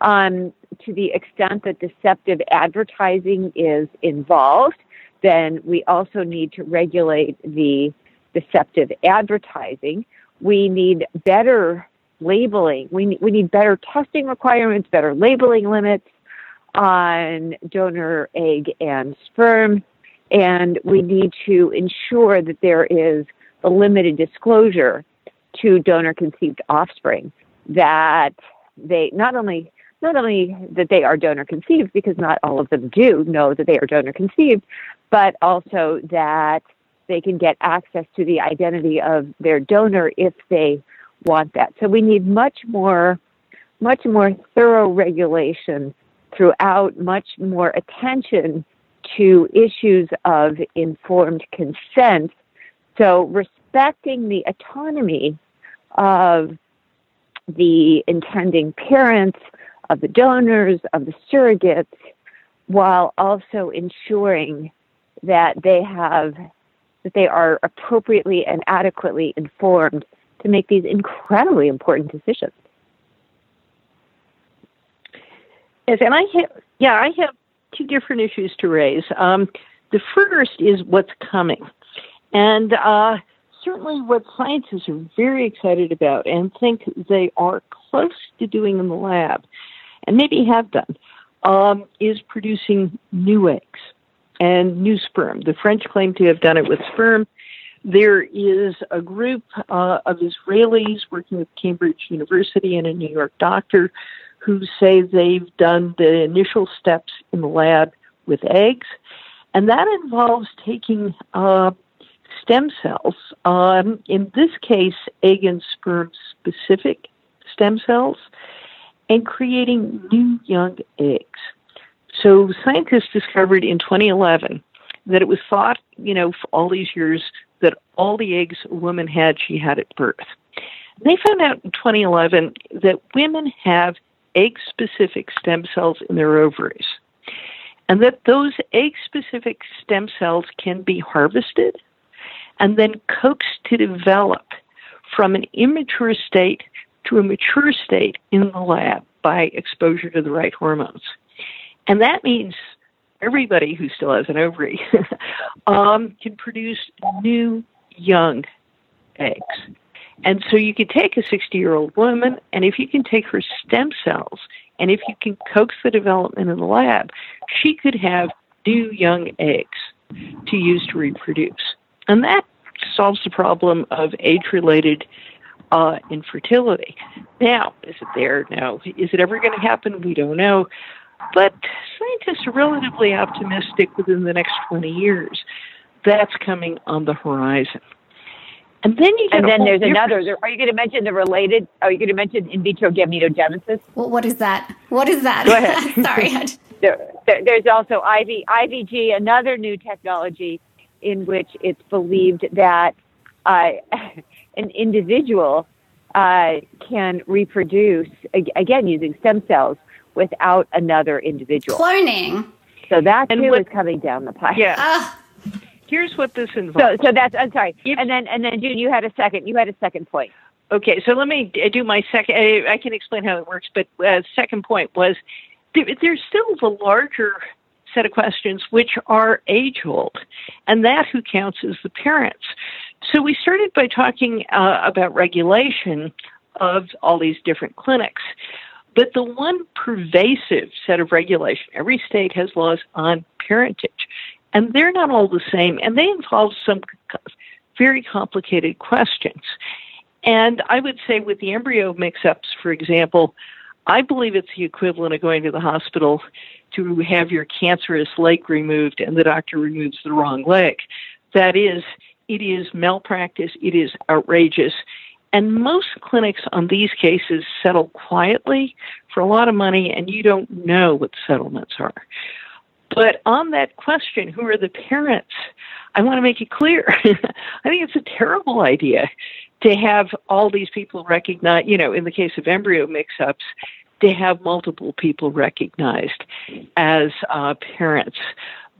Um, to the extent that deceptive advertising is involved, then we also need to regulate the deceptive advertising. We need better labeling. We need, we need better testing requirements, better labeling limits on donor egg and sperm. And we need to ensure that there is a limited disclosure to donor conceived offspring that they not only not only that they are donor conceived because not all of them do know that they are donor conceived, but also that they can get access to the identity of their donor if they want that. So we need much more much more thorough regulation throughout, much more attention to issues of informed consent. So, respecting the autonomy of the intending parents, of the donors, of the surrogates, while also ensuring that they have that they are appropriately and adequately informed to make these incredibly important decisions. Yes, and I have yeah, I have two different issues to raise. Um, the first is what's coming, and uh, certainly what scientists are very excited about and think they are close to doing in the lab, and maybe have done, um, is producing new eggs and new sperm. The French claim to have done it with sperm. There is a group uh, of Israelis working with Cambridge University and a New York doctor who say they've done the initial steps in the lab with eggs. And that involves taking uh, stem cells, um, in this case, egg and sperm specific stem cells, and creating new young eggs. So scientists discovered in 2011 that it was thought, you know, for all these years that all the eggs a woman had, she had at birth. They found out in 2011 that women have egg specific stem cells in their ovaries, and that those egg specific stem cells can be harvested and then coaxed to develop from an immature state to a mature state in the lab by exposure to the right hormones. And that means everybody who still has an ovary (laughs) um, can produce new young eggs. And so you could take a 60 year old woman, and if you can take her stem cells, and if you can coax the development in the lab, she could have new young eggs to use to reproduce. And that solves the problem of age related uh, infertility. Now, is it there? No. Is it ever going to happen? We don't know. But scientists are relatively optimistic within the next 20 years. That's coming on the horizon. And then you and then there's another. Are you going to mention the related? Are you going to mention in vitro gametogenesis? Well, what is that? What is that? Go ahead. (laughs) Sorry. (laughs) There, there, there's also IV, IVG, another new technology in which it's believed that uh, (laughs) an individual uh, can reproduce again using stem cells without another individual. Cloning. So that And too what- is coming down the pipe. Yeah. Ah, Here's what this involves. so that's. I'm sorry. If- and then, and then, June, you had a second. You had a second point. Okay, so let me uh, do my second. I I can explain how it works, but uh, second point was there, there's still the larger set of questions which are age old, and that who counts as the parents. So we started by talking uh, about regulation of all these different clinics. But the one pervasive set of regulation, every state has laws on parentage, and they're not all the same, and they involve some very complicated questions. And I would say with the embryo mix ups, for example, I believe it's the equivalent of going to the hospital to have your cancerous leg removed and the doctor removes the wrong leg. That is, it is malpractice, it is outrageous. And most clinics on these cases settle quietly for a lot of money, and you don't know what settlements are. But on that question, who are the parents? I want to make it clear. (laughs) I think it's a terrible idea to have all these people recognize, you know, in the case of embryo mix ups, to have multiple people recognized as uh, parents.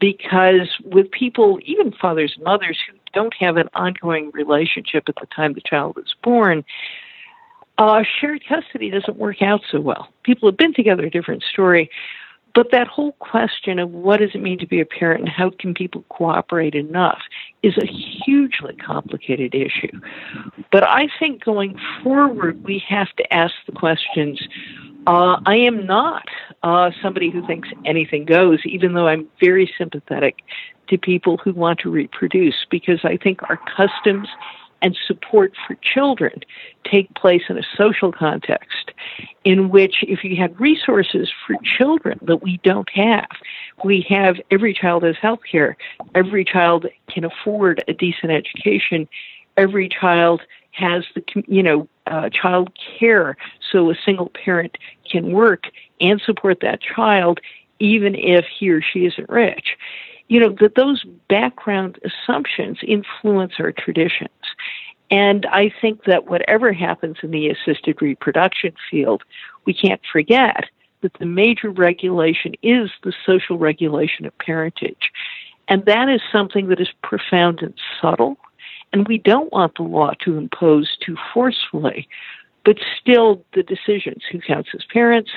Because with people, even fathers and mothers who don't have an ongoing relationship at the time the child is born, uh, shared custody doesn't work out so well. People have been together, a different story. But that whole question of what does it mean to be a parent and how can people cooperate enough is a hugely complicated issue. But I think going forward, we have to ask the questions. Uh, I am not uh, somebody who thinks anything goes, even though I'm very sympathetic to people who want to reproduce, because I think our customs and support for children take place in a social context in which if you had resources for children that we don't have, we have every child has health care, every child can afford a decent education, every child has the you know uh, child care so a single parent can work and support that child even if he or she isn't rich you know, that those background assumptions influence our traditions. And I think that whatever happens in the assisted reproduction field, we can't forget that the major regulation is the social regulation of parentage. And that is something that is profound and subtle. And we don't want the law to impose too forcefully. But still, the decisions who counts as parents,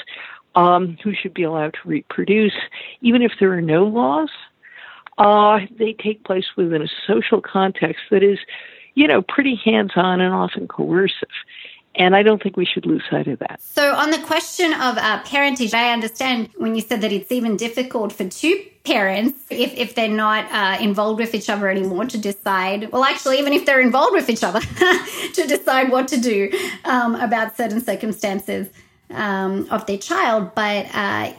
um, who should be allowed to reproduce, even if there are no laws, uh, they take place within a social context that is you know, pretty hands on and often coercive. And I don't think we should lose sight of that. So, on the question of uh, parentage, I understand when you said that it's even difficult for two parents, if, if they're not uh, involved with each other anymore, to decide, well, actually, even if they're involved with each other, (laughs) to decide what to do um, about certain circumstances um, of their child. But uh,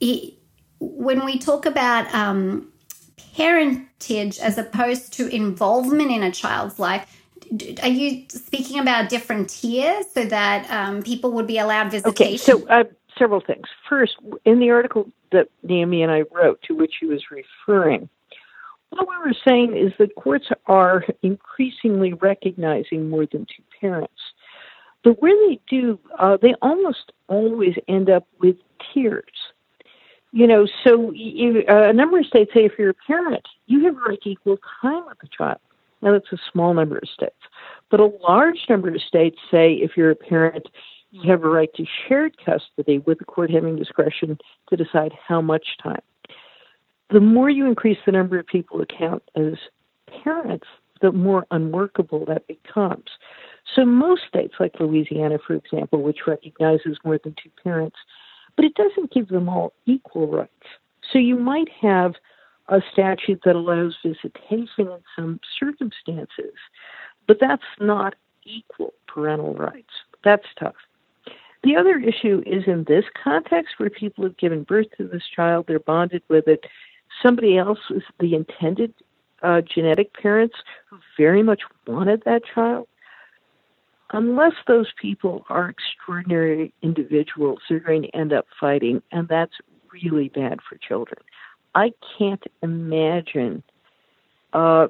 it, when we talk about um, parentage as opposed to involvement in a child's life are you speaking about different tiers so that um, people would be allowed visitation? Okay, so uh, several things. First, in the article that Naomi and I wrote, to which she was referring, what we were saying is that courts are increasingly recognizing more than two parents. But where they do, uh, they almost always end up with tiers. You know, so you, uh, a number of states say if you're a parent, you have a right to equal time with the child. Now, that's a small number of states. But a large number of states say if you're a parent, you have a right to shared custody with the court having discretion to decide how much time. The more you increase the number of people who count as parents, the more unworkable that becomes. So most states, like Louisiana, for example, which recognizes more than two parents, but it doesn't give them all equal rights. So you might have a statute that allows visitation in some circumstances, but that's not equal parental rights. That's tough. The other issue is in this context where people have given birth to this child, they're bonded with it. Somebody else is the intended uh, genetic parents who very much wanted that child unless those people are extraordinary individuals, they're going to end up fighting, and that's really bad for children. I can't imagine uh,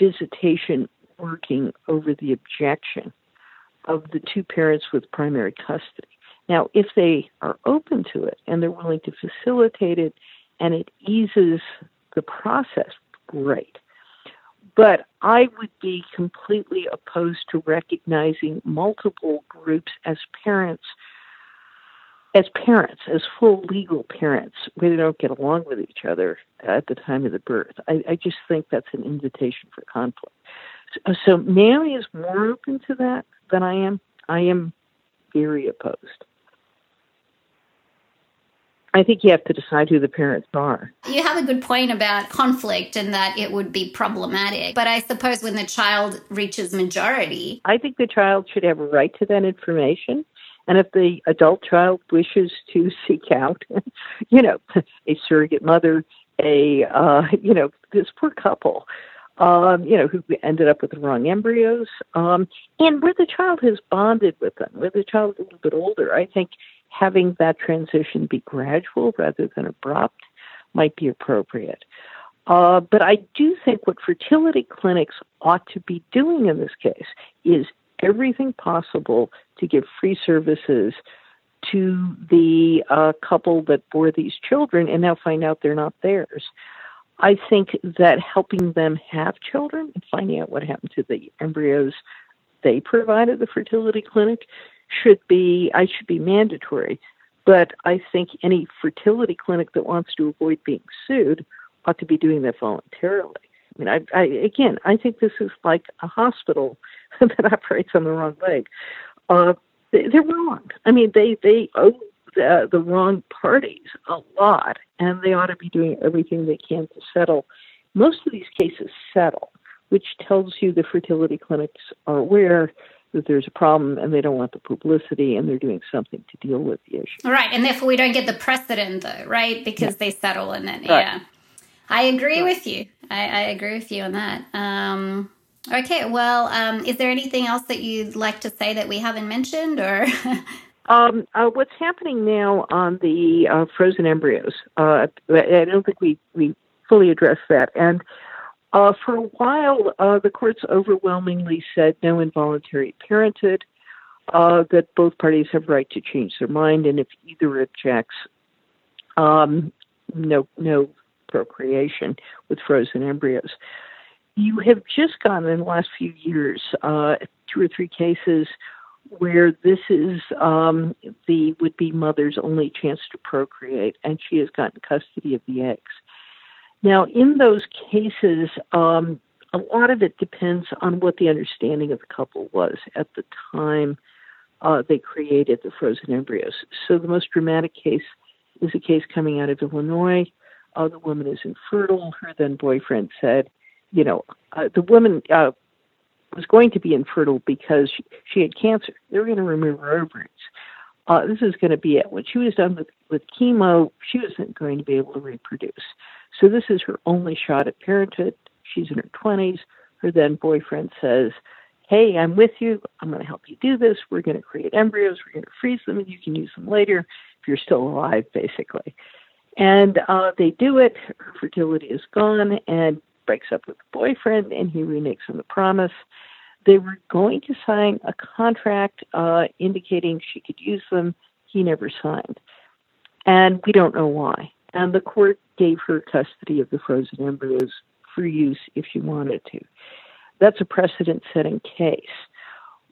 visitation working over the objection of the two parents with primary custody. Now, if they are open to it and they're willing to facilitate it and it eases the process, great. But I would be completely opposed to recognizing multiple groups as parents, as parents, as full legal parents, where they don't get along with each other at the time of the birth. I, I just think that's an invitation for conflict. So, so Naomi is more open to that than I am. I am very opposed. I think you have to decide who the parents are. You have a good point about conflict and that it would be problematic. But I suppose when the child reaches majority. I think the child should have a right to that information. And if the adult child wishes to (laughs) seek out, you know, a surrogate mother, a, uh, you know, this poor couple, um, you know, who ended up with the wrong embryos, um, and where the child has bonded with them, where the child is a little bit older, I think having that transition be gradual rather than abrupt might be appropriate. Uh, but I do think what fertility clinics ought to be doing in this case is everything possible to give free services to the uh, couple that bore these children and now find out they're not theirs. I think that helping them have children and finding out what happened to the embryos they provided the fertility clinic should be I should be mandatory. But I think any fertility clinic that wants to avoid being sued ought to be doing that voluntarily. I mean, I, I again, I think this is like a hospital (laughs) that operates on the wrong leg. Uh, they, they're wrong. I mean, they they owe the, the wrong parties a lot, and they ought to be doing everything they can to settle. Most of these cases settle, which tells you the fertility clinics are aware that there's a problem and they don't want the publicity and they're doing something to deal with the issue. Right. And therefore we don't get the precedent though, right? Because yeah. they settle and then, Right. Yeah. I agree right. with you. I, I, agree with you on that. Um, okay. Well, um, is there anything else that you'd like to say that we haven't mentioned or? (laughs) um, uh, what's happening now on the uh, frozen embryos? Uh, I don't think we, we fully address that. And uh, for a while, uh, the courts overwhelmingly said no involuntary parenthood, uh, that both parties have right to change their mind, and if either objects, um, no, no procreation with frozen embryos. You have just gotten in the last few years uh, two or three cases where this is um, the would be mother's only chance to procreate, and she has gotten custody of the eggs. Now, in those cases, um, a lot of it depends on what the understanding of the couple was at the time uh, they created the frozen embryos. So, the most dramatic case is a case coming out of Illinois. Uh, the woman is infertile. Her then boyfriend said, you know, uh, the woman uh, was going to be infertile because she, she had cancer. They were going to remove her ovaries. Uh, this is going to be it. When she was done with, with chemo, she wasn't going to be able to reproduce. So this is her only shot at parenthood. She's in her 20s. Her then boyfriend says, Hey, I'm with you. I'm going to help you do this. We're going to create embryos. We're going to freeze them and you can use them later if you're still alive, basically. And uh, they do it. Her fertility is gone and breaks up with the boyfriend and he reneges on the promise. They were going to sign a contract uh, indicating she could use them. He never signed. And we don't know why. And the court gave her custody of the frozen embryos for use if she wanted to. That's a precedent setting case.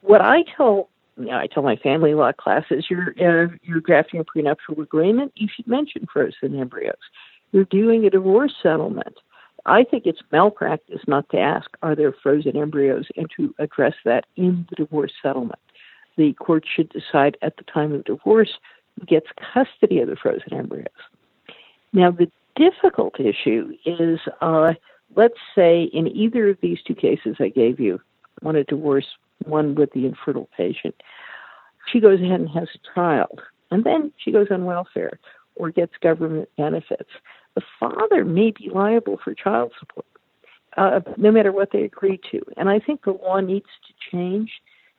What I tell you know, I tell my family law classes, you're uh, you're drafting a prenuptial agreement. You should mention frozen embryos. You're doing a divorce settlement. I think it's malpractice not to ask, are there frozen embryos, and to address that in the divorce settlement. The court should decide at the time of divorce who gets custody of the frozen embryos. Now, the difficult issue is uh, let's say in either of these two cases I gave you, one a divorce, one with the infertile patient, she goes ahead and has a child, and then she goes on welfare or gets government benefits the father may be liable for child support, uh, no matter what they agree to. And I think the law needs to change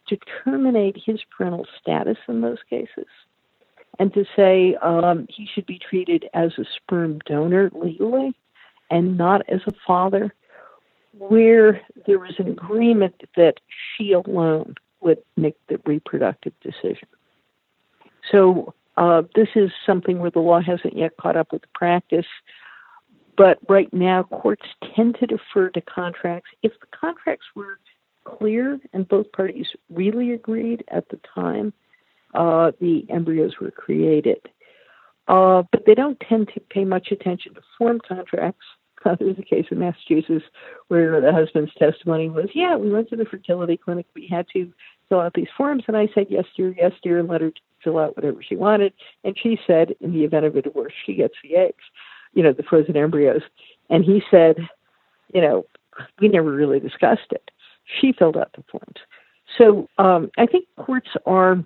to terminate his parental status in those cases and to say um, he should be treated as a sperm donor legally and not as a father, where there was an agreement that she alone would make the reproductive decision. So uh, this is something where the law hasn't yet caught up with the practice. But right now, courts tend to defer to contracts. If the contracts were clear and both parties really agreed at the time uh, the embryos were created, uh, but they don't tend to pay much attention to form contracts. Uh, there's a case in Massachusetts where the husband's testimony was, "Yeah, we went to the fertility clinic. We had to fill out these forms, and I said yes, dear, yes, dear, and let her fill out whatever she wanted. And she said, in the event of a divorce, she gets the eggs, you know, the frozen embryos. And he said, you know, we never really discussed it. She filled out the forms. So um, I think courts are,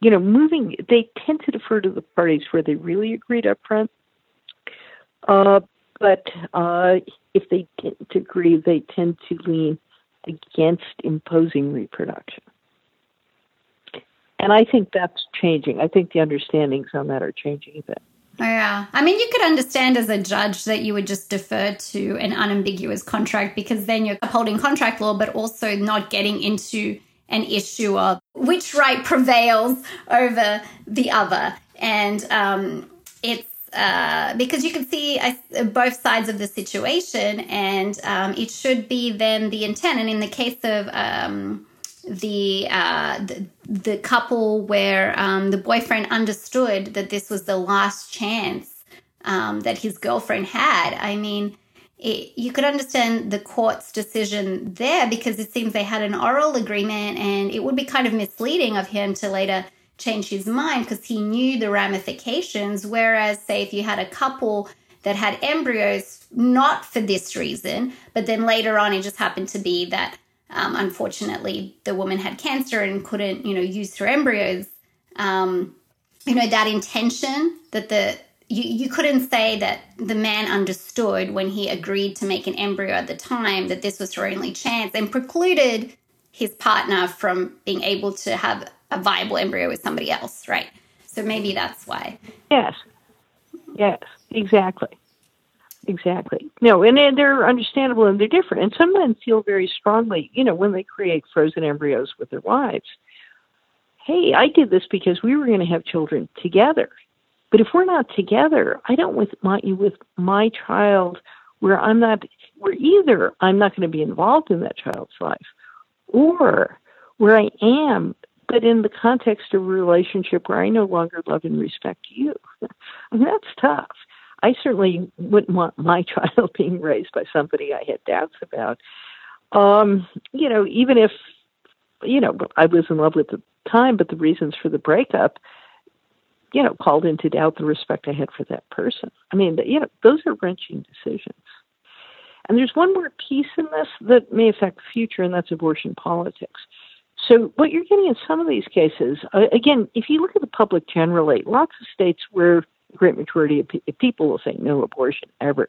you know, moving, they tend to defer to the parties where they really agreed up front. Uh, but uh, if they didn't agree, they tend to lean against imposing reproduction. And I think that's changing. I think the understandings on that are changing a bit. Yeah. I mean, you could understand as a judge that you would just defer to an unambiguous contract because then you're upholding contract law, but also not getting into an issue of which right prevails over the other. And um, it's uh, because you can see both sides of the situation, and um, it should be then the intent. And in the case of um, the, uh, the, the couple where um, the boyfriend understood that this was the last chance um, that his girlfriend had. I mean, it, you could understand the court's decision there because it seems they had an oral agreement, and it would be kind of misleading of him to later change his mind because he knew the ramifications. Whereas, say, if you had a couple that had embryos not for this reason, but then later on it just happened to be that um, unfortunately, the woman had cancer and couldn't, you know, use her embryos. Um, you know, that intention that the you, you couldn't say that the man understood when he agreed to make an embryo at the time that this was her only chance and precluded his partner from being able to have a viable embryo with somebody else, right? So maybe that's why. Yes. Yes, exactly. Exactly. No, and they're understandable and they're different. And some men feel very strongly, you know, when they create frozen embryos with their wives. Hey, I did this because we were going to have children together. But if we're not together, I don't want you with my child where I'm not, where either I'm not going to be involved in that child's life or where I am, but in the context of a relationship where I no longer love and respect you. I (laughs) mean, that's tough. I certainly wouldn't want my (laughs) child being raised by somebody I had doubts about. Um, you know, even if, you know, I was in love with the time, but the reasons for the breakup, you know, called into doubt the respect I had for that person. I mean, you know, those are wrenching decisions. And there's one more piece in this that may affect the future, and that's abortion politics. So, what you're getting in some of these cases, uh, again, if you look at the public generally, lots of states where the great majority of people will say no abortion ever.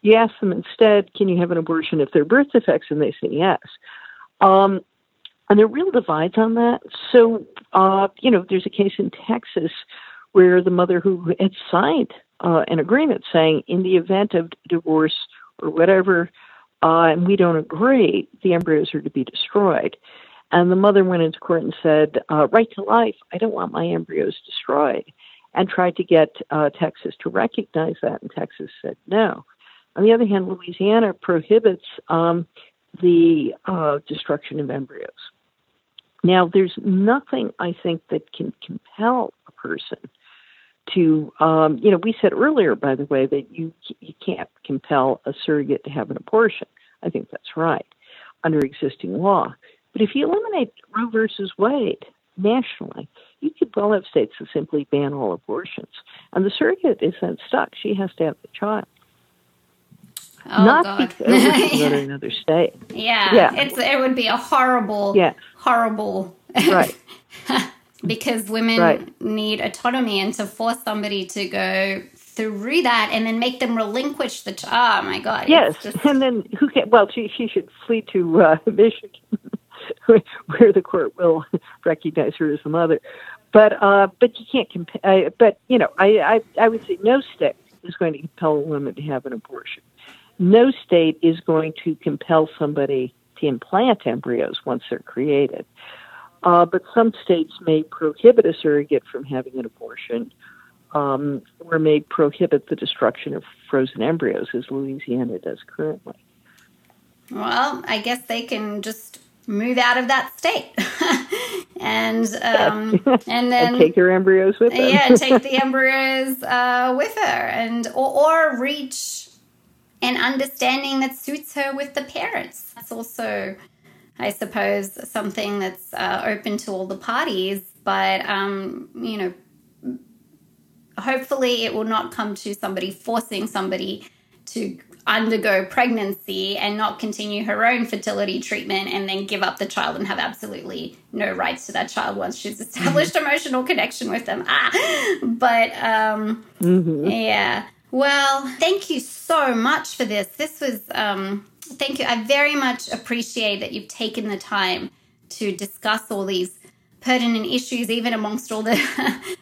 You ask them instead, can you have an abortion if there are birth defects? And they say yes. Um, and there are real divides on that. So, uh, you know, there's a case in Texas where the mother who had signed uh, an agreement saying, in the event of divorce or whatever, uh, and we don't agree, the embryos are to be destroyed. And the mother went into court and said, uh, right to life, I don't want my embryos destroyed, and tried to get uh, Texas to recognize that, and Texas said no. On the other hand, Louisiana prohibits um, the uh, destruction of embryos. Now, there's nothing I think that can compel a person to, um, you know, we said earlier, by the way, that you you can't compel a surrogate to have an abortion. I think that's right under existing law. But if you eliminate Roe versus Wade nationally, you could well have states that simply ban all abortions, and the surrogate is then stuck. She has to have the child. Oh, Not God. because (laughs) another state. Yeah, Yeah. it's it would be a horrible, Yeah. horrible, Right. (laughs) because women Right. need autonomy, and to force somebody to go through that and then make them relinquish the. Ch- oh my God! Yes, just- and then who can? Well, she she should flee to uh, (laughs) Michigan, (laughs) where the court will (laughs) recognize her as a mother. But uh, but you can't compare. Uh, but you know, I, I I would say no state is going to compel a woman to have an abortion. No state is going to compel somebody to implant embryos once they're created. Uh, but some states may prohibit a surrogate from having an abortion um, or may prohibit the destruction of frozen embryos, as Louisiana does currently. well, I guess they can just move out of that state, (laughs) and um, and (laughs) then and take their embryos with them. yeah, take (laughs) the embryos uh, with her, and or, or reach an understanding that suits her with the parents. That's also, I suppose, something that's uh, open to all the parties. But um, you know, hopefully, it will not come to somebody forcing somebody to undergo pregnancy and not continue her own fertility treatment and then give up the child and have absolutely no rights to that child once she's established emotional connection with them. Ah, but um, yeah. Well, thank you so much for this. This was um, thank you. I very much appreciate that you've taken the time to discuss all these pertinent issues, even amongst all the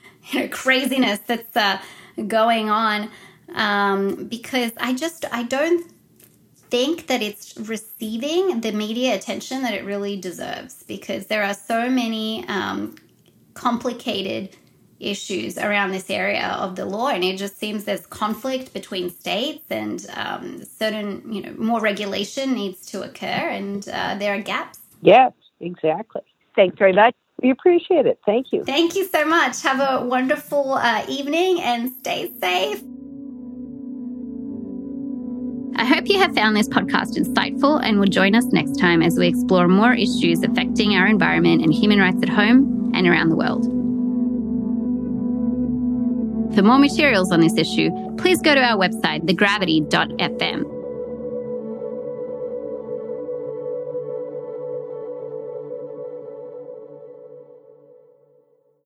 (laughs) you know craziness that's uh, going on. Um, because I just I don't think that it's receiving the media attention that it really deserves. Because there are so many um, complicated issues around this area of the law, and it just seems there's conflict between states, and um, certain you know more regulation needs to occur, and uh, there are gaps. Yes, exactly. Thanks very much. We appreciate it. Thank you. Thank you so much. Have a wonderful uh, evening and stay safe. I hope you have found this podcast insightful and will join us next time as we explore more issues affecting our environment and human rights at home and around the world. For more materials on this issue, please go to our website, thegravity.fm.